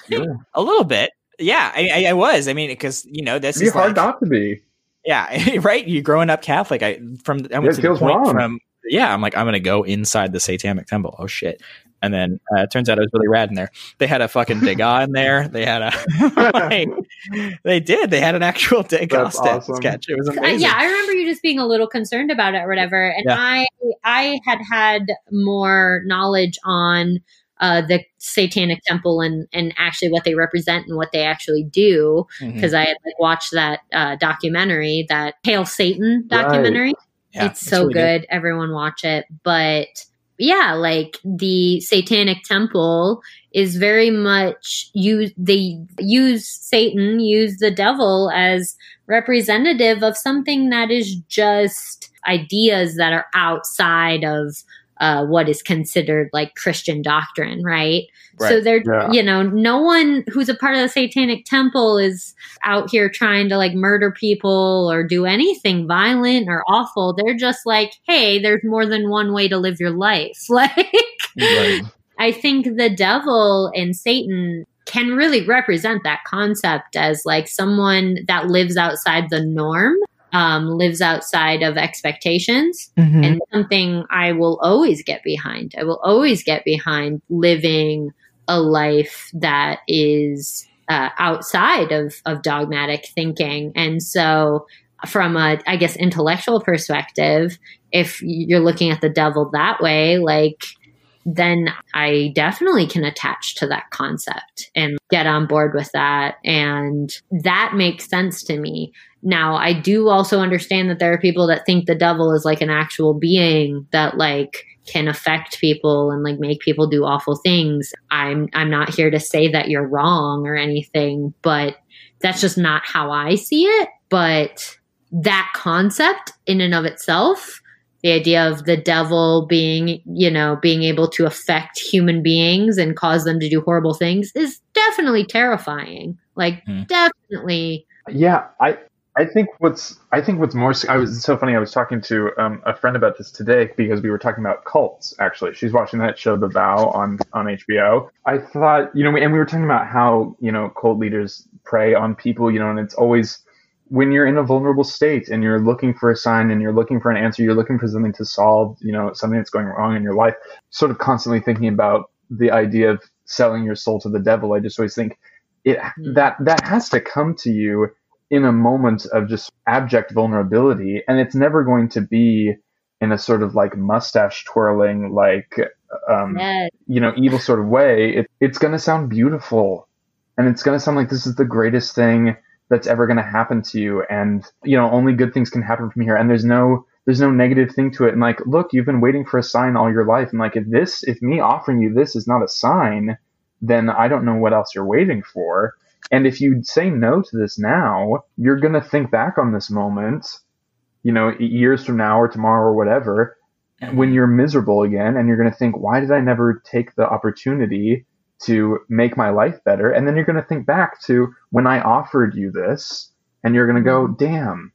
yeah. a little bit. Yeah, I, I, I was. I mean, because you know this It'd be is hard like, not to be. yeah, right. You growing up Catholic, I from I went it to the point wrong. from yeah. I'm like I'm gonna go inside the Satanic Temple. Oh shit! And then uh, it turns out it was really rad in there. They had a fucking Degas in there. They had a like, they did. They had an actual Degas That's awesome. sketch. It was Uh, amazing. yeah, I remember you just being a little concerned about it or whatever. And Yeah. I I had had more knowledge on uh, the Satanic Temple and and actually what they represent and what they actually do because I had like watched that uh, documentary, that Hail Satan documentary. Yeah, it's so really good. Everyone watch it. But yeah, like the Satanic Temple is very much use they use Satan, use the devil as representative of something that is just ideas that are outside of uh, what is considered like Christian doctrine, right? So Right. they're, Yeah. you know, no one who's a part of the Satanic Temple is out here trying to like murder people or do anything violent or awful. They're just like, hey, there's more than one way to live your life. Like, Right. I think the devil and Satan can really represent that concept as like someone that lives outside the norm, um, lives outside of expectations Mhm. and something I will always get behind. I will always get behind living a life that is uh, outside of of dogmatic thinking, and so from a I guess intellectual perspective, if you're looking at the devil that way, like then I definitely can attach to that concept and get on board with that. And that makes sense to me. Now, I do also understand that there are people that think the devil is like an actual being that like can affect people and like make people do awful things. I'm I'm not here to say that you're wrong or anything, but that's just not how I see it. But that concept in and of itself the idea of the devil being, you know, being able to affect human beings and cause them to do horrible things is definitely terrifying. Like, Hmm. definitely. Yeah, I I think what's I think what's more I was it's so funny. I was talking to um, a friend about this today because we were talking about cults. Actually, she's watching that show, The Vow, on on HBO. I thought you know, and we were talking about how you know cult leaders prey on people. You know, and it's always when you're in a vulnerable state and you're looking for a sign and you're looking for an answer, you're looking for something to solve. You know, something that's going wrong in your life. Sort of constantly thinking about the idea of selling your soul to the devil. I just always think it Hmm. that that has to come to you in a moment of just abject vulnerability and it's never going to be in a sort of like mustache twirling like um Yes. you know evil sort of way it, it's going to sound beautiful and it's going to sound like this is the greatest thing that's ever going to happen to you. And you know only good things can happen from here. And there's no there's no negative thing to it. And like look you've been waiting for a sign all your life. And like if this if me offering you this is not a sign then i don't know what else you're waiting for. And if you say no to this now, you're going to think back on this moment, you know, years from now or tomorrow or whatever, when you're miserable again, and you're going to think, why did I never take the opportunity to make my life better? And then you're going to think back to when I offered you this, and you're going to go, mm-hmm. damn,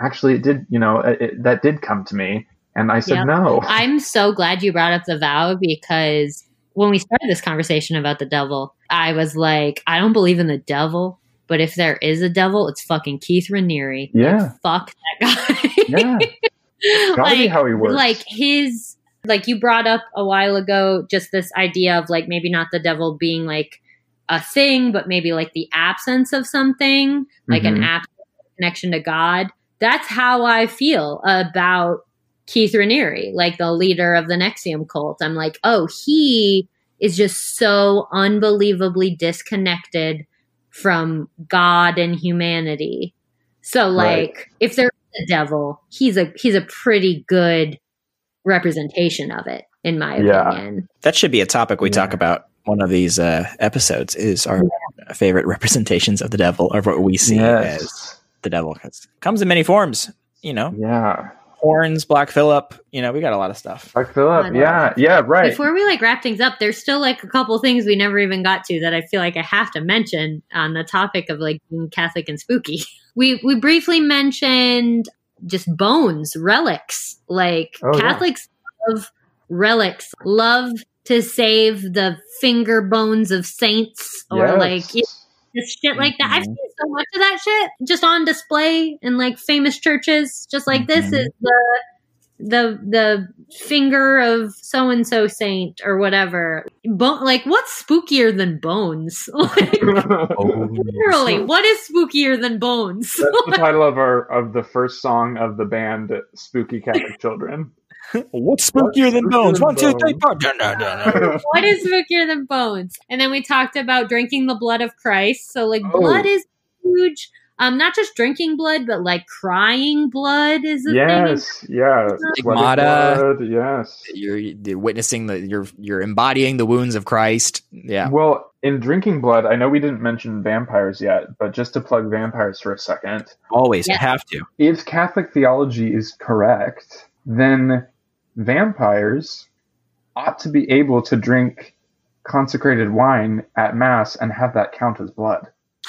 actually, it did, you know, it, it- that did come to me. And I said Yep. no. I'm so glad you brought up the vow because when we started this conversation about the devil, I was like, I don't believe in the devil, but if there is a devil, it's fucking Keith Raniere. Yeah. Fuck that guy. Yeah. Gotta be how he works. Like his, like you brought up a while ago, just this idea of like maybe not the devil being like a thing, but maybe like the absence of something, like an Mhm. absence of connection to God. That's how I feel about Keith Raniere, like the leader of the NXIVM cult. I'm like, oh, he is just so unbelievably disconnected from God and humanity. So like Right. if there's a devil, he's a he's a pretty good representation of it, in my Yeah. opinion. That should be a topic we talk about one of these uh, episodes. Is our favorite representations of the devil, or what we see as the devil? 'Cause it comes in many forms. You know, Yeah. horns, Black Phillip You know, we got a lot of stuff. black Phillip. Yeah. Yeah. Right. Before we like wrap things up, there's still like a couple things we never even got to that I feel like I have to mention on the topic of like being Catholic and spooky. We we briefly mentioned just bones, relics. Like Oh, yeah. Catholics love relics, love to save the finger bones of saints or Yes. like you know, just shit like that. I've Mhm. seen so much of that shit just on display in like famous churches. Just like this Mhm. is the the the finger of so and so saint or whatever. Bone like what's spookier than bones? like, literally, what is spookier than bones? That's the title of our of the first song of the band Spooky Catholic Children. What's spookier than bones? One, two, three, four. what is spookier than bones? And then we talked about drinking the blood of Christ. So like Oh. blood is huge. Um, not just drinking blood, but like crying blood is a thing. yes, yeah. Stigmata. Blood, yes. You're, you're witnessing the you're you're embodying the wounds of Christ. Yeah. Well, in drinking blood, I know we didn't mention vampires yet, but just to plug vampires for a second, Always Yeah. have to. if Catholic theology is correct, then vampires ought to be able to drink consecrated wine at mass and have that count as blood.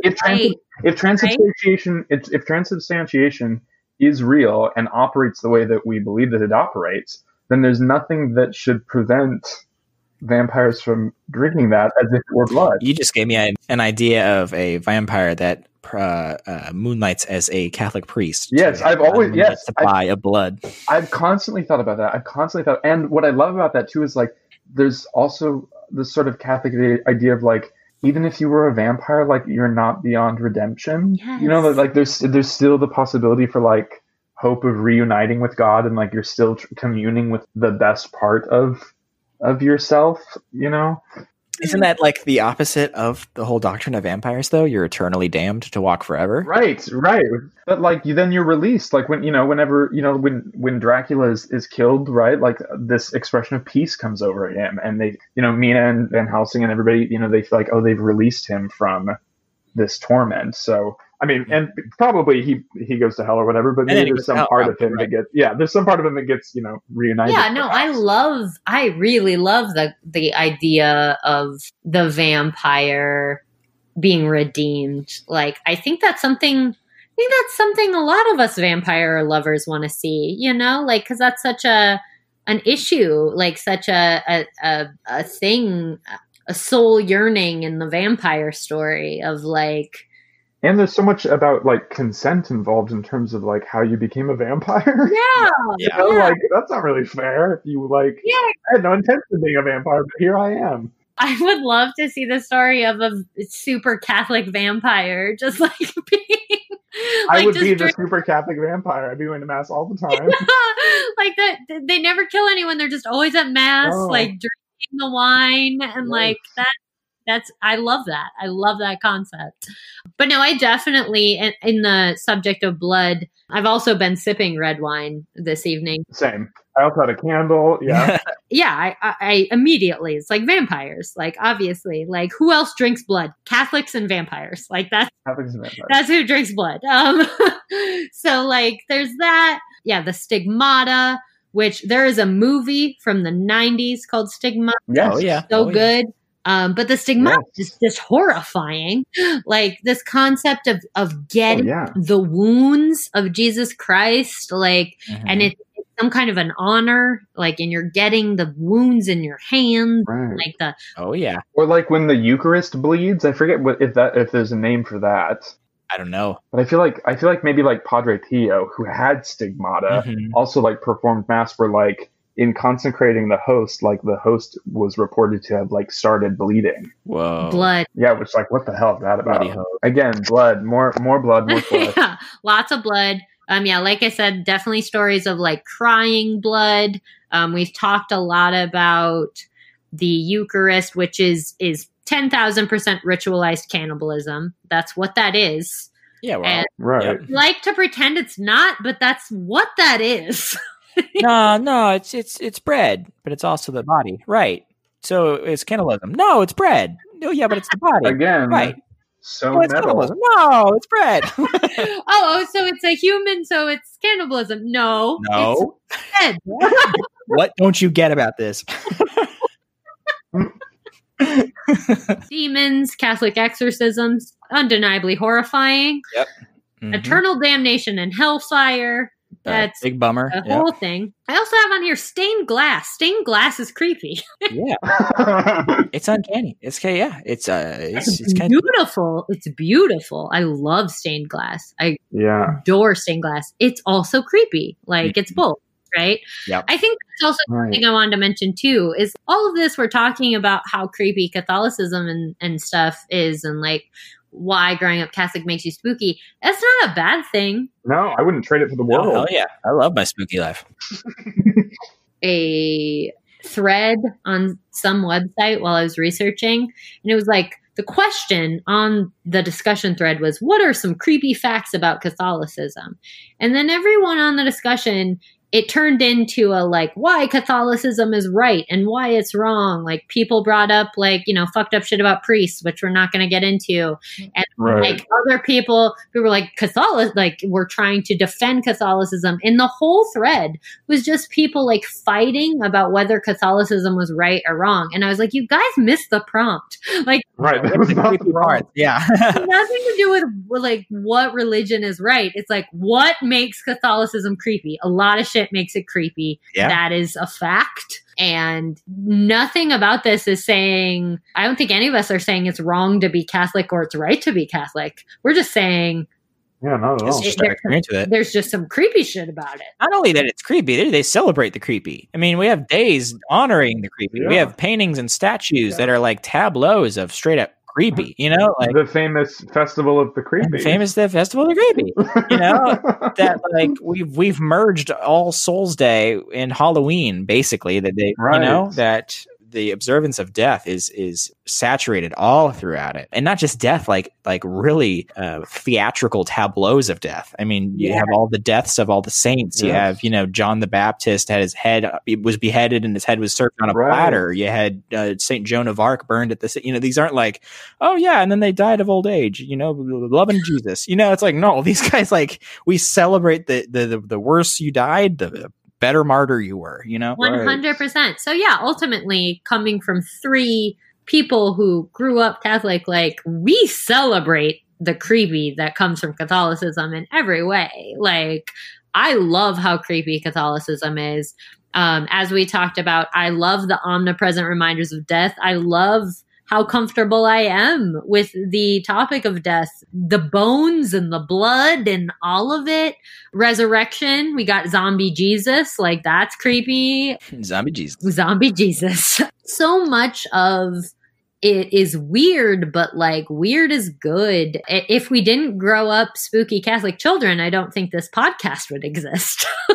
if, trans- if transubstantiation if, if transubstantiation is real and operates the way that we believe that it operates, then there's nothing that should prevent vampires from drinking that as if it were blood. You just gave me an, an idea of a vampire that uh, uh, moonlights as a Catholic priest. Yes, to I've always- unlimited yes, supply of blood. I've constantly thought about that. I've constantly thought, and what I love about that too is like, there's also this sort of Catholic idea of like, even if you were a vampire, like you're not beyond redemption. You know, like there's there's still the possibility for like hope of reuniting with God, and like you're still tr- communing with the best part of of yourself. You know, Isn't that like the opposite of the whole doctrine of vampires? Though you're eternally damned to walk forever. Right, right. But like you, then you're released. Like when you know, whenever you know, when when Dracula is, is killed, right? Like this expression of peace comes over him, and they, you know, Mina and Van Helsing and everybody, you know, they feel like, oh, they've released him from this torment. So I mean, and probably he he goes to hell or whatever. But then maybe there's some part of him right. that gets, yeah, there's some part of him that gets, you know, reunited. yeah no i love i really love the the idea of the vampire being redeemed like i think that's something i think that's something a lot of us vampire lovers want to see you know like because that's such a an issue like such a a, a a thing a soul yearning in the vampire story of like And there's so much about like consent involved in terms of like how you became a vampire. yeah You know, Yeah. like that's not really fair. You like, yeah I had no intention of being a vampire, but here I am. I would love to see the story of a super Catholic vampire just like being I would just be the drink- super Catholic vampire. I'd be going to mass all the time. like that they never kill anyone they're just always at mass Oh. like drinking the wine and like that that's I love that. I love that concept. But no, I definitely in, in the subject of blood, I've also been sipping red wine this evening. Same. I also had a candle. Yeah. Yeah, I, I, I immediately it's like vampires. Like obviously, like who else drinks blood? Catholics and vampires. Like that's Catholics and vampires. that's who drinks blood. Um, so like there's that. Yeah, the stigmata, which there is a movie from the '90s called Stigmata. yes. Oh yeah. So Oh, yeah. good. Um, but the stigma Yes. is just horrifying. Like this concept of of Oh, getting yeah. the wounds of Jesus Christ, like, Mhm. and it's some kind of an honor, like, and you're getting the wounds in your hands, Right. like the oh yeah. Or like when the Eucharist bleeds. I forget what if that if there's a name for that. I don't know. But I feel like I feel like maybe like Padre Pio, who had stigmata, Mhm. also like performed mass where like in consecrating the host, like the host was reported to have like started bleeding. Whoa. blood. Yeah, which like what the hell is that about? Again, blood, more more blood, more blood. yeah, lots of blood. Um, yeah, like I said, definitely stories of like crying blood. Um, we've talked a lot about the Eucharist, which is is ten thousand percent ritualized cannibalism. That's what that is. Yeah. Well. And right. Yep. like to pretend it's not, but that's what that is. no, no, it's it's it's bread, but it's also the body, right? So it's cannibalism. No, it's bread. No, yeah, but it's the body, Again, right? so No, it's metal. cannibalism. No, it's bread. oh, oh, so it's a human, so it's cannibalism. No. no, It's dead. what don't you get about this? Demons, Catholic exorcisms, undeniably horrifying. Mhm. Eternal damnation and hellfire. Uh, That's big bummer. the Yeah. whole thing. I also have on here stained glass. Stained glass is creepy. yeah, it's uncanny. It's okay. Yeah, it's uh, it's, it's kind of beautiful. It's beautiful. I love stained glass. I yeah. adore stained glass. It's also creepy. Like it's both, right? Yep. I think that's also Right. thing I wanted to mention too is all of this we're talking about how creepy Catholicism and, and stuff is and like why growing up Catholic makes you spooky. That's not a bad thing. No, I wouldn't trade it for the Oh, world. hell yeah, I love my spooky life. A thread on some website while I was researching, and it was like the question on the discussion thread was, What are some creepy facts about Catholicism? And then everyone on the discussion it turned into a like why Catholicism is right and why it's wrong. Like people brought up like, you know, fucked up shit about priests, which we're not gonna get into. And Right. like other people who were like Catholic like were trying to defend Catholicism. And the whole thread was just people like fighting about whether Catholicism was right or wrong. And I was like, you guys missed the prompt. Like right. That was The not the creepy problem. part. Yeah. nothing to do with with, like what religion is right. It's like what makes Catholicism creepy. A lot of shit makes it creepy. Yeah. That is a fact. And nothing about this is saying, I don't think any of us are saying it's wrong to be Catholic or it's right to be Catholic. We're just saying Yeah, not at It's all. just our experience with it. there's just some creepy shit about it. Not only that it's creepy, they, they celebrate the creepy. I mean, we have days honoring the creepy. We have paintings and statues that are like tableaus of straight up creepy. You know, like the famous festival of the creepy. famous the festival of the creepy. You know that like we've we've merged All Souls Day and Halloween basically. That they Right. you know that the observance of death is is saturated all throughout it, and not just death, like like really uh, theatrical tableaus of death. I mean, you Yeah. have all the deaths of all the saints. You have you know John the Baptist had his head he was beheaded and his head was served on a Right. platter. You had uh, Saint Joan of Arc burned at the you know these aren't like oh yeah, and then they died of old age. You know, loving Jesus. You know, it's like no, these guys like we celebrate the the the, the worse you died, the better martyr you were. You know, One hundred percent. So yeah, ultimately coming from three people who grew up Catholic, like we celebrate the creepy that comes from Catholicism in every way. Like I love how creepy Catholicism is. Um, as we talked about, I love the omnipresent reminders of death. I love how comfortable I am with the topic of death, the bones and the blood and all of it. Resurrection, we got zombie Jesus, like that's creepy. zombie Jesus. Zombie Jesus. so much of it is weird, but like weird is good. If we didn't grow up spooky Catholic children, I don't think this podcast would exist.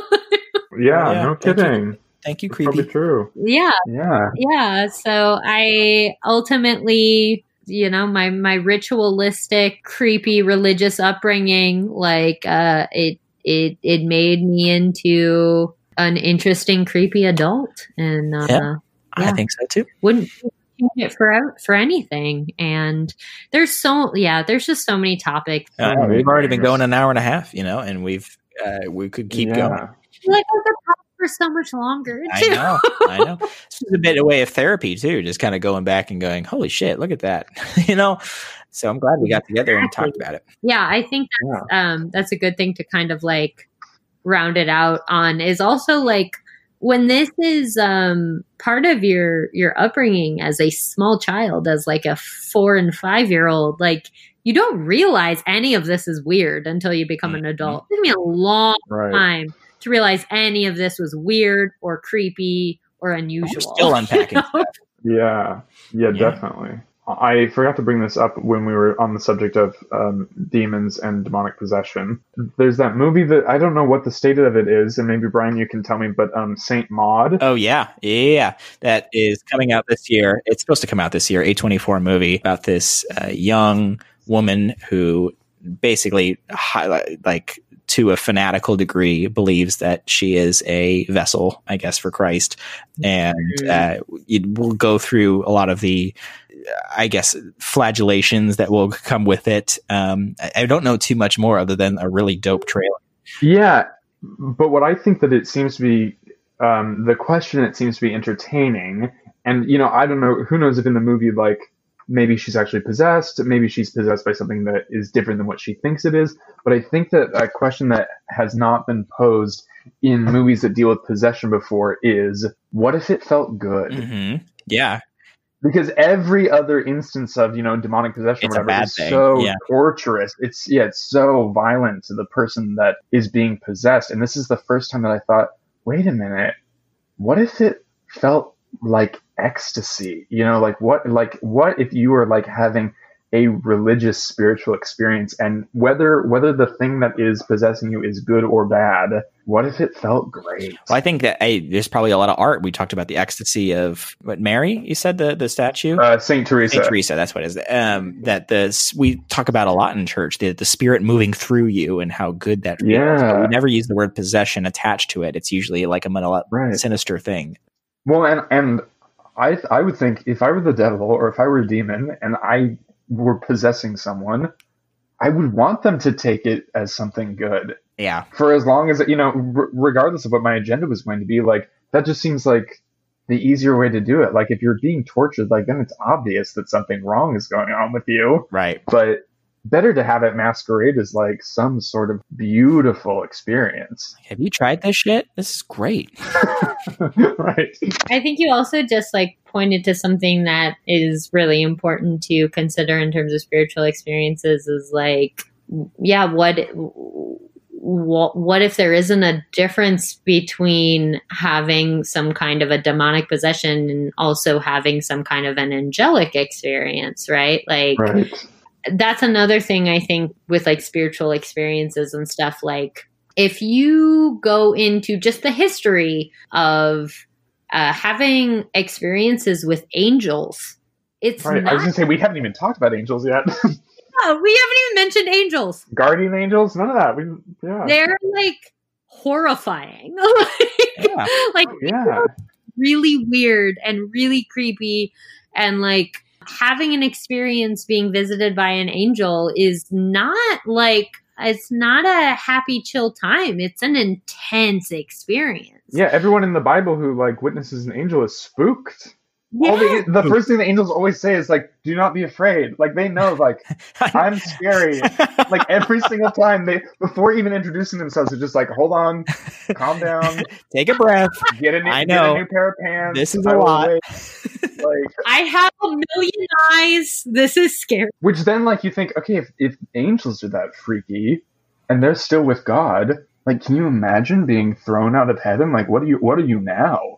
yeah, Yeah, no thank you. kidding. Thank you, It's probably creepy. true. yeah, Yeah. yeah so i ultimately you know my my ritualistic creepy religious upbringing like uh it it it made me into an interesting creepy adult and uh Yeah. I think so too. wouldn't it for for anything and there's so yeah there's just so many topics Uh, we've already been going an hour and a half, you know, and we've uh, we could keep yeah. going. like I could talk for so much longer I know, I know. This is a bit a way of therapy too, just kind of going back and going, "Holy shit, look at that," you know. So I'm glad we got together and talked about it. yeah i think that's um that's a good thing to kind of like round it out on is also like when this is um part of your your upbringing as a small child as like a four and five year old like you don't realize any of this is weird until you become an adult it took me a long Right. time to realize any of this was weird or creepy or We're unusual still unpacking You know? Yeah, yeah, Yeah. definitely. I forgot to bring this up when we were on the subject of um, demons and demonic possession. There's that movie that I don't know what the state of it is, and maybe Brian, you can tell me. But um, Saint Maud. Oh yeah, yeah. That is coming out this year. It's supposed to come out this year. A twenty four movie about this uh, young woman who basically highlight like to a fanatical degree, believes that she is a vessel, I guess, for Christ, and uh, it will go through a lot of the, I guess, flagellations that will come with it. Um, I, I don't know too much more other than a really dope trailer. Yeah, but what I think that it seems to be um, the question it seems to be entertaining, and you know, I don't know who knows if in the movie like maybe she's actually possessed, maybe she's possessed by something that is different than what she thinks it is. But I think that a question that has not been posed in movies that deal with possession before is what if it felt good? Mm-hmm. Yeah, because every other instance of you know demonic possession It's or whatever is thing, so yeah. torturous it's yeah it's so violent to the person that is being possessed and this is the first time that i thought wait a minute what if it felt like ecstasy you know like what like what if you were like having a religious spiritual experience and whether whether the thing that is possessing you is good or bad what if it felt great well, I think that hey, there's probably a lot of art. We talked about the ecstasy of what Mary. You said the the statue. uh, saint teresa Saint Teresa, that's what it is. Um, that the we talk about a lot in church, the the spirit moving through you and how good that feels. Yeah. But we never use the word possession attached to it. It's usually like a Right. sinister thing. Well, and and I I would think if I were the devil or if I were a demon and I were possessing someone, I would want them to take it as something good Yeah, for as long as you know, r- regardless of what my agenda was going to be. Like that just seems like the easier way to do it. Like if you're being tortured, like then it's obvious that something wrong is going on with you. right. But better to have it masquerade as like some sort of beautiful experience, Have you tried this shit? This is great. right? I think you also just like pointed to something that is really important to consider in terms of spiritual experiences is like, yeah, what what, what if there isn't a difference between having some kind of a demonic possession and also having some kind of an angelic experience, right? Like Right. That's another thing I think with like spiritual experiences and stuff. Like, if you go into just the history of uh, having experiences with angels, it's Right. I was gonna say we haven't even talked about angels yet. Yeah, we haven't even mentioned angels. Guardian angels, none of that. We yeah. They're like horrifying. Yeah. like yeah. really weird and really creepy and like having an experience being visited by an angel is not like it's not a happy chill time it's an intense experience Yeah, everyone in the Bible who like witnesses an angel is spooked. All Yeah. the the first thing the angels always say is like, "Do not be afraid." Like they know, like I'm scary. Like every single time they, before even introducing themselves, they're just like, "Hold on, calm down, Take a breath. get a new, I get know. a new pair of pants." This is I a will lot. Like, i have a million eyes this is scary which then like you think, okay, if if angels are that freaky, and they're still with God, like, can you imagine being thrown out of heaven? Like, what are you? What are you now?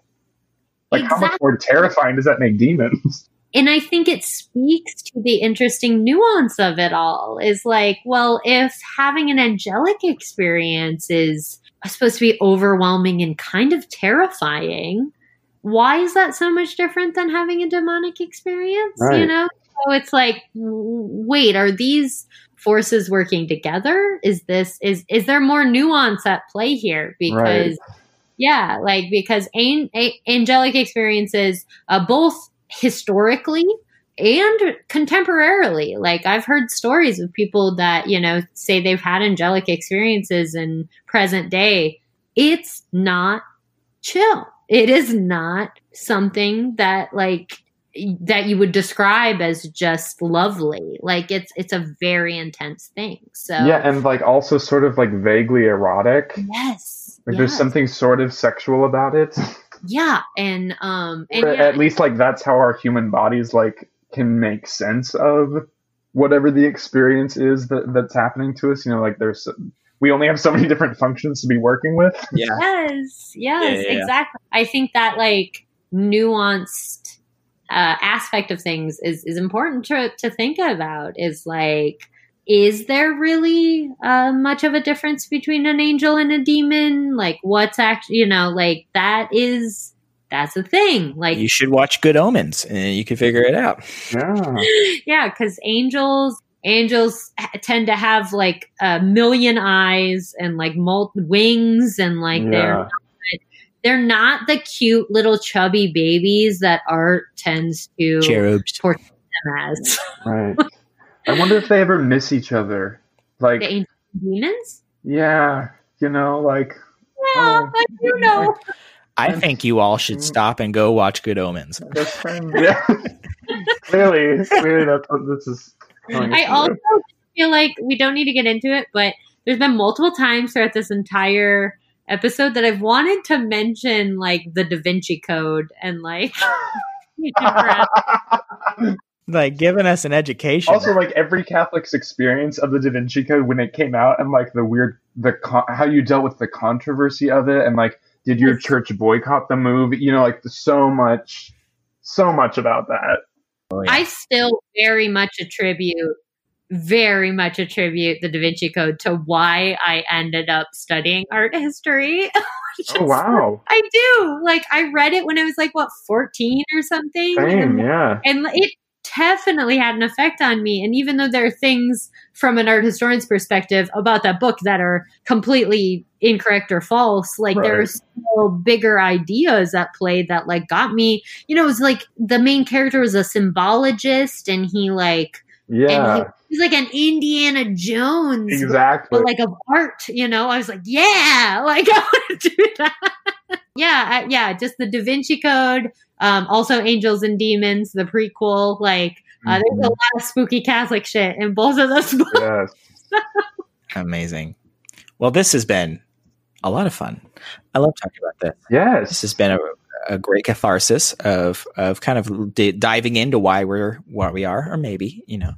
Like, how much more terrifying does that make demons? and i think it speaks to the interesting nuance of it all is like well if having an angelic experience is uh, supposed to be overwhelming and kind of terrifying why is that so much different than having a demonic experience you know? So it's like wait are these forces working together? Is this is is there more nuance at play here? Because yeah like because an- a- angelic experiences uh, both historically and contemporarily. Like i've heard stories of people that you know say they've had angelic experiences in present day. It's not chill. It is not something that like that you would describe as just lovely like it's it's a very intense thing so Yeah, and like also sort of like vaguely erotic. yes Like there's something sort of sexual about it. yeah and um and yeah, At least like that's how our human bodies like can make sense of whatever the experience is that that's happening to us. You know, like there's we only have so many different functions to be working with. Yeah. Yes, yes, Yeah, yeah, yeah. exactly. I think that like nuanced uh, aspect of things is is important to to think about. Is like, is there really uh, much of a difference between an angel and a demon? Like, what's actually you know like that is that's a thing. Like, You should watch Good Omens and you can figure it out. Yeah. yeah, because angels angels tend to have like a million eyes and like mul- wings and like Yeah. they're not the cute little chubby babies that art tends to Cherubs. portray them as. Right. I wonder if they ever miss each other. Like, the angels demons? yeah, you know, like, Well, Oh. I do know. I think you all should stop and go watch Good Omens. Yeah. clearly, clearly that's what this is. I also feel like we don't need to get into it, but there's been multiple times throughout this entire episode that I've wanted to mention like the Da Vinci Code and like Like giving us an education. also like every Catholic's experience of the Da Vinci Code when it came out, and like the weird the con- how you dealt with the controversy of it, and like did your church boycott the movie? You know, like so much, so much about that. Oh, yeah. I still very much attribute very much attribute the Da Vinci Code to why I ended up studying art history. Oh wow, I do. Like I read it when I was like what 14 or something. same, And yeah. and it definitely had an effect on me and even though there are things from an art historian's perspective about that book that are completely incorrect or false like Right. there are still bigger ideas at play that like got me you know it was like the main character was a symbologist and he like Yeah, and he, he's like an indiana jones exactly. but like of art, you know, I was like, yeah, like I want to do that. yeah, I, yeah, just the Da Vinci Code, um, also Angels and Demons, the prequel. Like, uh, there's Mm-hmm. a lot of spooky Catholic shit in both of those books. yes. Amazing. Well, this has been a lot of fun. I love talking about this. Yes. This has been a, a great catharsis of of kind of di- diving into why we're what we are, or maybe you know.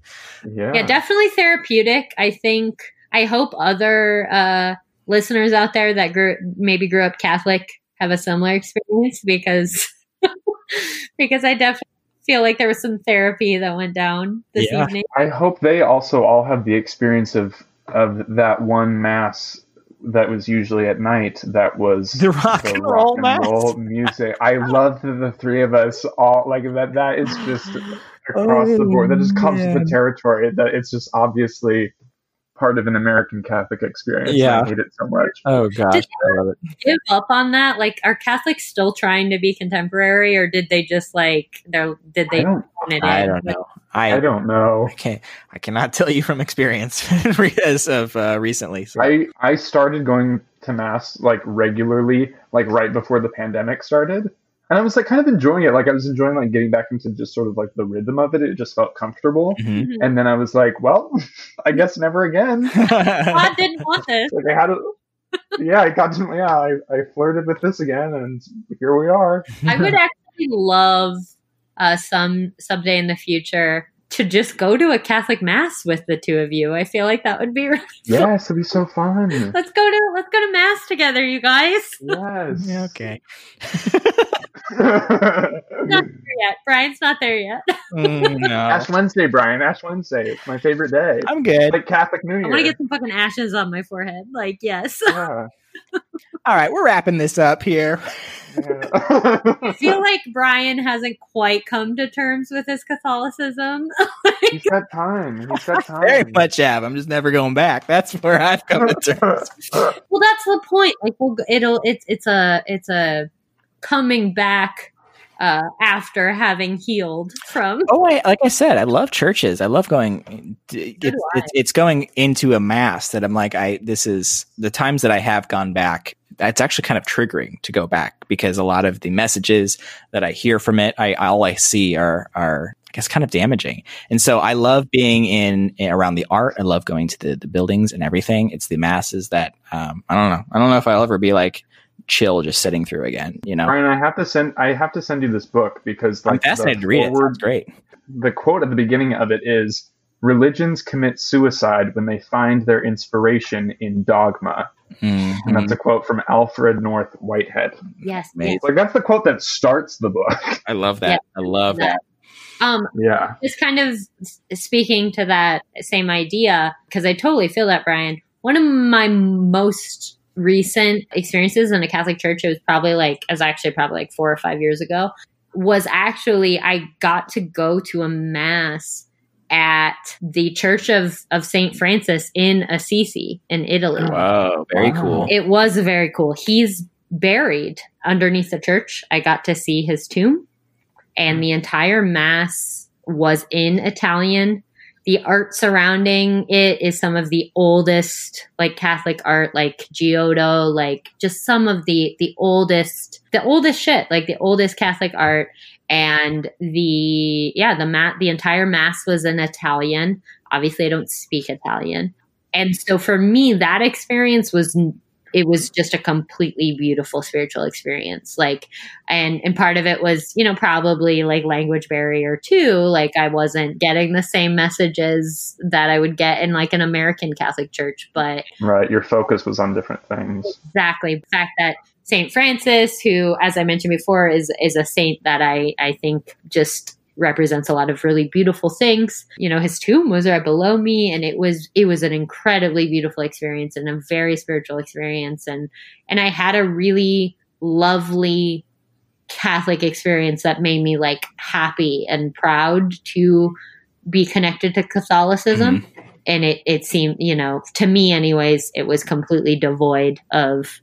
Yeah. Yeah, definitely therapeutic. I think. I hope other uh, listeners out there that grew maybe grew up Catholic have a similar experience because because I definitely feel like there was some therapy that went down this Yeah. evening. I hope they also all have the experience of of that one mass that was usually at night. That was The rock and roll mass. roll music. I love that the three of us all like that. That is just across the board. That just oh, comes with Oh, the territory. That it's just obviously part of an American Catholic experience. Yeah. I hate it so much. Oh gosh, Did- I love it. give up on that? Like, are Catholics still trying to be contemporary, or did they just like they're did I they don't. it I don't know. I I don't know. I can't. I cannot tell you from experience as of uh, recently. So. I I started going to mass like regularly, like right before the pandemic started, and I was like kind of enjoying it. Like I was enjoying like getting back into just sort of like the rhythm of it. It just felt comfortable. Mhm. Mhm. And then I was like, well, I guess never again. God didn't want this. Like I had a yeah, I got to yeah, I, I flirted with this again, and here we are. I would actually love uh, some someday in the future to just go to a Catholic mass with the two of you. I feel like that would be really Yes, it'd be so fun. Let's go to let's go to mass together, you guys. Yes. Yeah, okay. Not there yet. Brian's not there yet. Mm, no, Ash Wednesday, Brian. Ash Wednesday. It's my favorite day. I'm good. like Catholic New I want to get some fucking ashes on my forehead. Like, yes. yeah. All right, we're wrapping this up here. I feel like Brian hasn't quite come to terms with his Catholicism. He's got time. He's got time. Very much have. I'm just never going back. That's where I've come to terms. well, that's the point. Like, we'll, it'll it's it's a it's a coming back uh, after having healed from. Oh, I, like I said, I love churches. I love going. It's, it's, it's going into a mass that I'm like, I this is the times that I have gone back. It's actually kind of triggering to go back because a lot of the messages that I hear from it, I all I see are are I guess kind of damaging. And so I love being in around the art. I love going to the the buildings and everything. It's the masses that um, I don't know. I don't know if I'll ever be like chill just sitting through again. You know, Brian, I have to send. I have to send you this book because like I'm fascinated the to read it. forward- It's great. the quote at the beginning of it is religions commit suicide when they find their inspiration in dogma Mhm. and that's a quote from alfred north whitehead Yes. Amazing. like that's the quote that starts the book I love that. I love that. Um, yeah just kind of speaking to that same idea because I totally feel that, Brian. One of my most recent experiences in a Catholic church, it was probably like, as actually probably like four or five years ago, was actually I got to go to a mass at the Church of, of St. Francis in Assisi in Italy. Oh, wow, very Wow. cool. It was very cool. He's buried underneath the church. I got to see his tomb, and the entire mass was in Italian. The art surrounding it is some of the oldest, like Catholic art, like Giotto, like just some of the the oldest, the oldest shit, like the oldest Catholic art. And the yeah, the mat, the entire mass was in Italian. Obviously, I don't speak Italian, and so for me, that experience was it was just a completely beautiful spiritual experience like and and part of it was you know probably like language barrier too like i wasn't getting the same messages that i would get in like an american catholic church but Right. Your focus was on different things. exactly the fact that saint francis who as i mentioned before is is a saint that i i think just represents a lot of really beautiful things. You know his tomb was right below me and it was it was an incredibly beautiful experience and a very spiritual experience. And and i had a really lovely catholic experience that made me like happy and proud to be connected to catholicism. And it it seemed you know to me anyways it was completely devoid of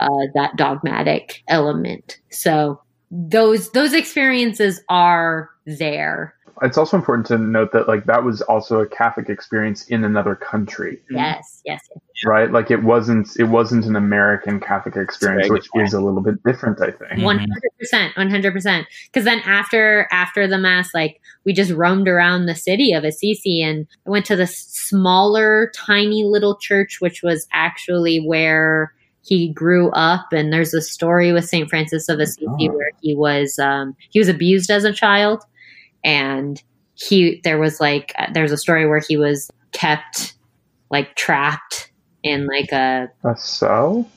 uh, that dogmatic element. So those those experiences are there It's also important to note that like that was also a Catholic experience in another country, yes yes, yes. right? Like it wasn't it wasn't an American Catholic experience, which good is a little bit different, I think. Mhm. One hundred percent, one hundred percent. Because then after after the mass, like we just roamed around the city of Assisi, and I went to the smaller, tiny little church, which was actually where he grew up. And there's a story with Saint Francis of Assisi Oh. where he was um, he was abused as a child, and he there was like uh, there's a story where he was kept like trapped in like a A cell?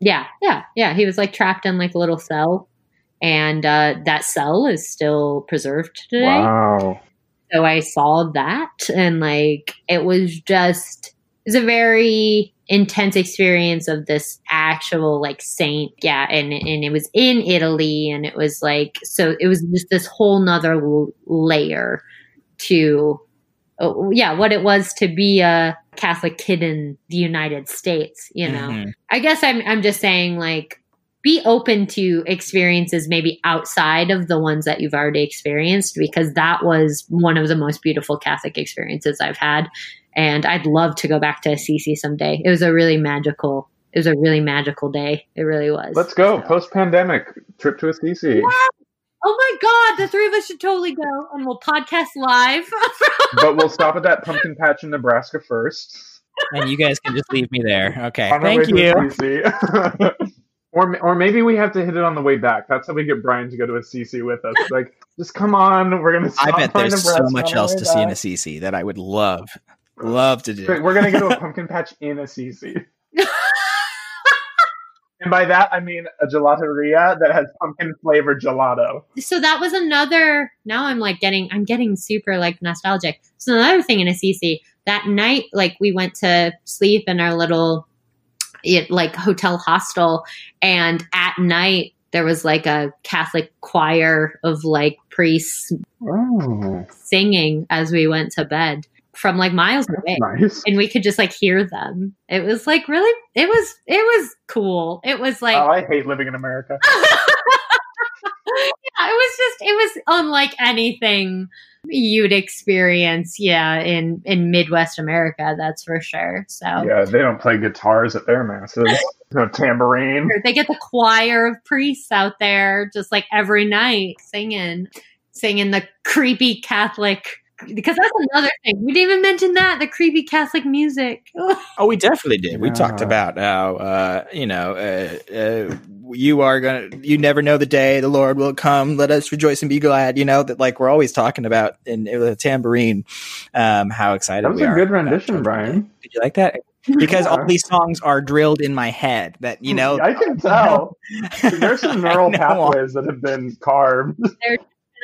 yeah, yeah, yeah. He was like trapped in like a little cell, and uh, that cell is still preserved today. Wow. So I saw that, and like it was just it was a very intense experience of this actual like saint. Yeah, and and it was in Italy, and it was like so it was just this whole nother l- layer to. oh, yeah, what it was to be a Catholic kid in the United States, you know. Mhm. I guess I'm I'm just saying like be open to experiences maybe outside of the ones that you've already experienced because that was one of the most beautiful Catholic experiences I've had and I'd love to go back to Assisi someday. It was a really magical it was a really magical day. It really was. Let's go. Post pandemic trip to Assisi. oh my god, the three of us should totally go and we'll podcast live. but we'll stop at that pumpkin patch in Nebraska first. And you guys can just leave me there. Okay. On our Thank way you. to or, or maybe we have to hit it on the way back. That's how we get Brian to go to Assisi with us. Like, just come on. We're gonna. I bet there's so much else way to see in back. Assisi that I would love, love to do. Great, We're gonna go to a pumpkin patch in Assisi. and by that I mean a gelateria that has pumpkin flavored gelato. so that was another now i'm like getting i'm getting super like nostalgic so another thing in assisi that night like we went to sleep in our little it, like hotel hostel and at night there was like a catholic choir of like priests Oh, singing as we went to bed from like miles away nice. and we could just like hear them it was like really it was it was cool it was like oh, I hate living in America. yeah, it was just it was unlike anything you'd experience, yeah, in in Midwest America, that's for sure. So Yeah, they don't play guitars at their masses. No tambourine. they get the choir of priests out there just like every night singing singing the creepy Catholic because that's another thing. We didn't even mention that, the creepy Catholic music. Oh, we definitely did. We talked about how uh, you know uh, uh, you are gonna. You never know the day the Lord will come. Let us rejoice and be glad. You know that like we're always talking about in, in the tambourine. Um, how excited That was we a are good rendition, Brian. Did you like that? Because all these songs are drilled in my head. That you know. I can tell. There's some neural pathways that have been carved.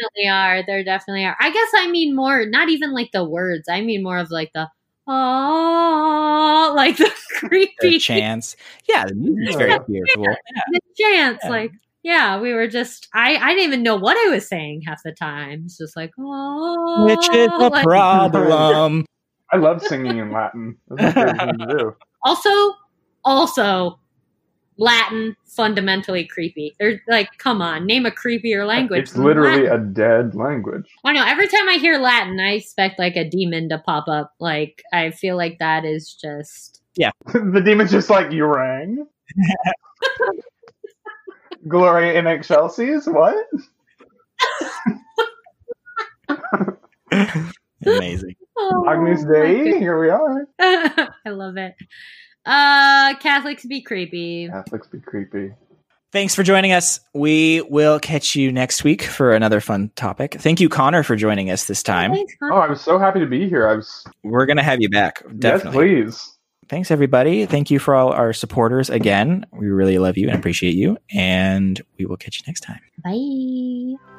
Definitely are. There definitely are. I guess I mean more, not even like the words. I mean more of like the oh, like the the creepy chants. Yeah, the music's very Yeah. beautiful. Yeah. the chants. Yeah. Like Yeah, we were just I I didn't even know what I was saying half the time. It's just like oh Which is a like- problem. I love singing in Latin. That's my favorite thing to do. Also, also Latin fundamentally creepy. They're like, come on, name a creepier language. It's literally Latin. a dead language. I know. Every time I hear Latin, I expect like a demon to pop up. Like I feel like that is just yeah. the demon's just like, you rang? Gloria in excelsis? What? Amazing. oh, Agnus my Dei? Here we are. I love it. Uh, Catholics be creepy. Catholics be creepy. Thanks for joining us. We will catch you next week for another fun topic. Thank you, Connor, for joining us this time. Thanks, Oh, I'm so happy to be here. I was We're going to have you back. Definitely. yes, please. Thanks, everybody. Thank you for all our supporters again. We really love you and appreciate you. And we will catch you next time. Bye.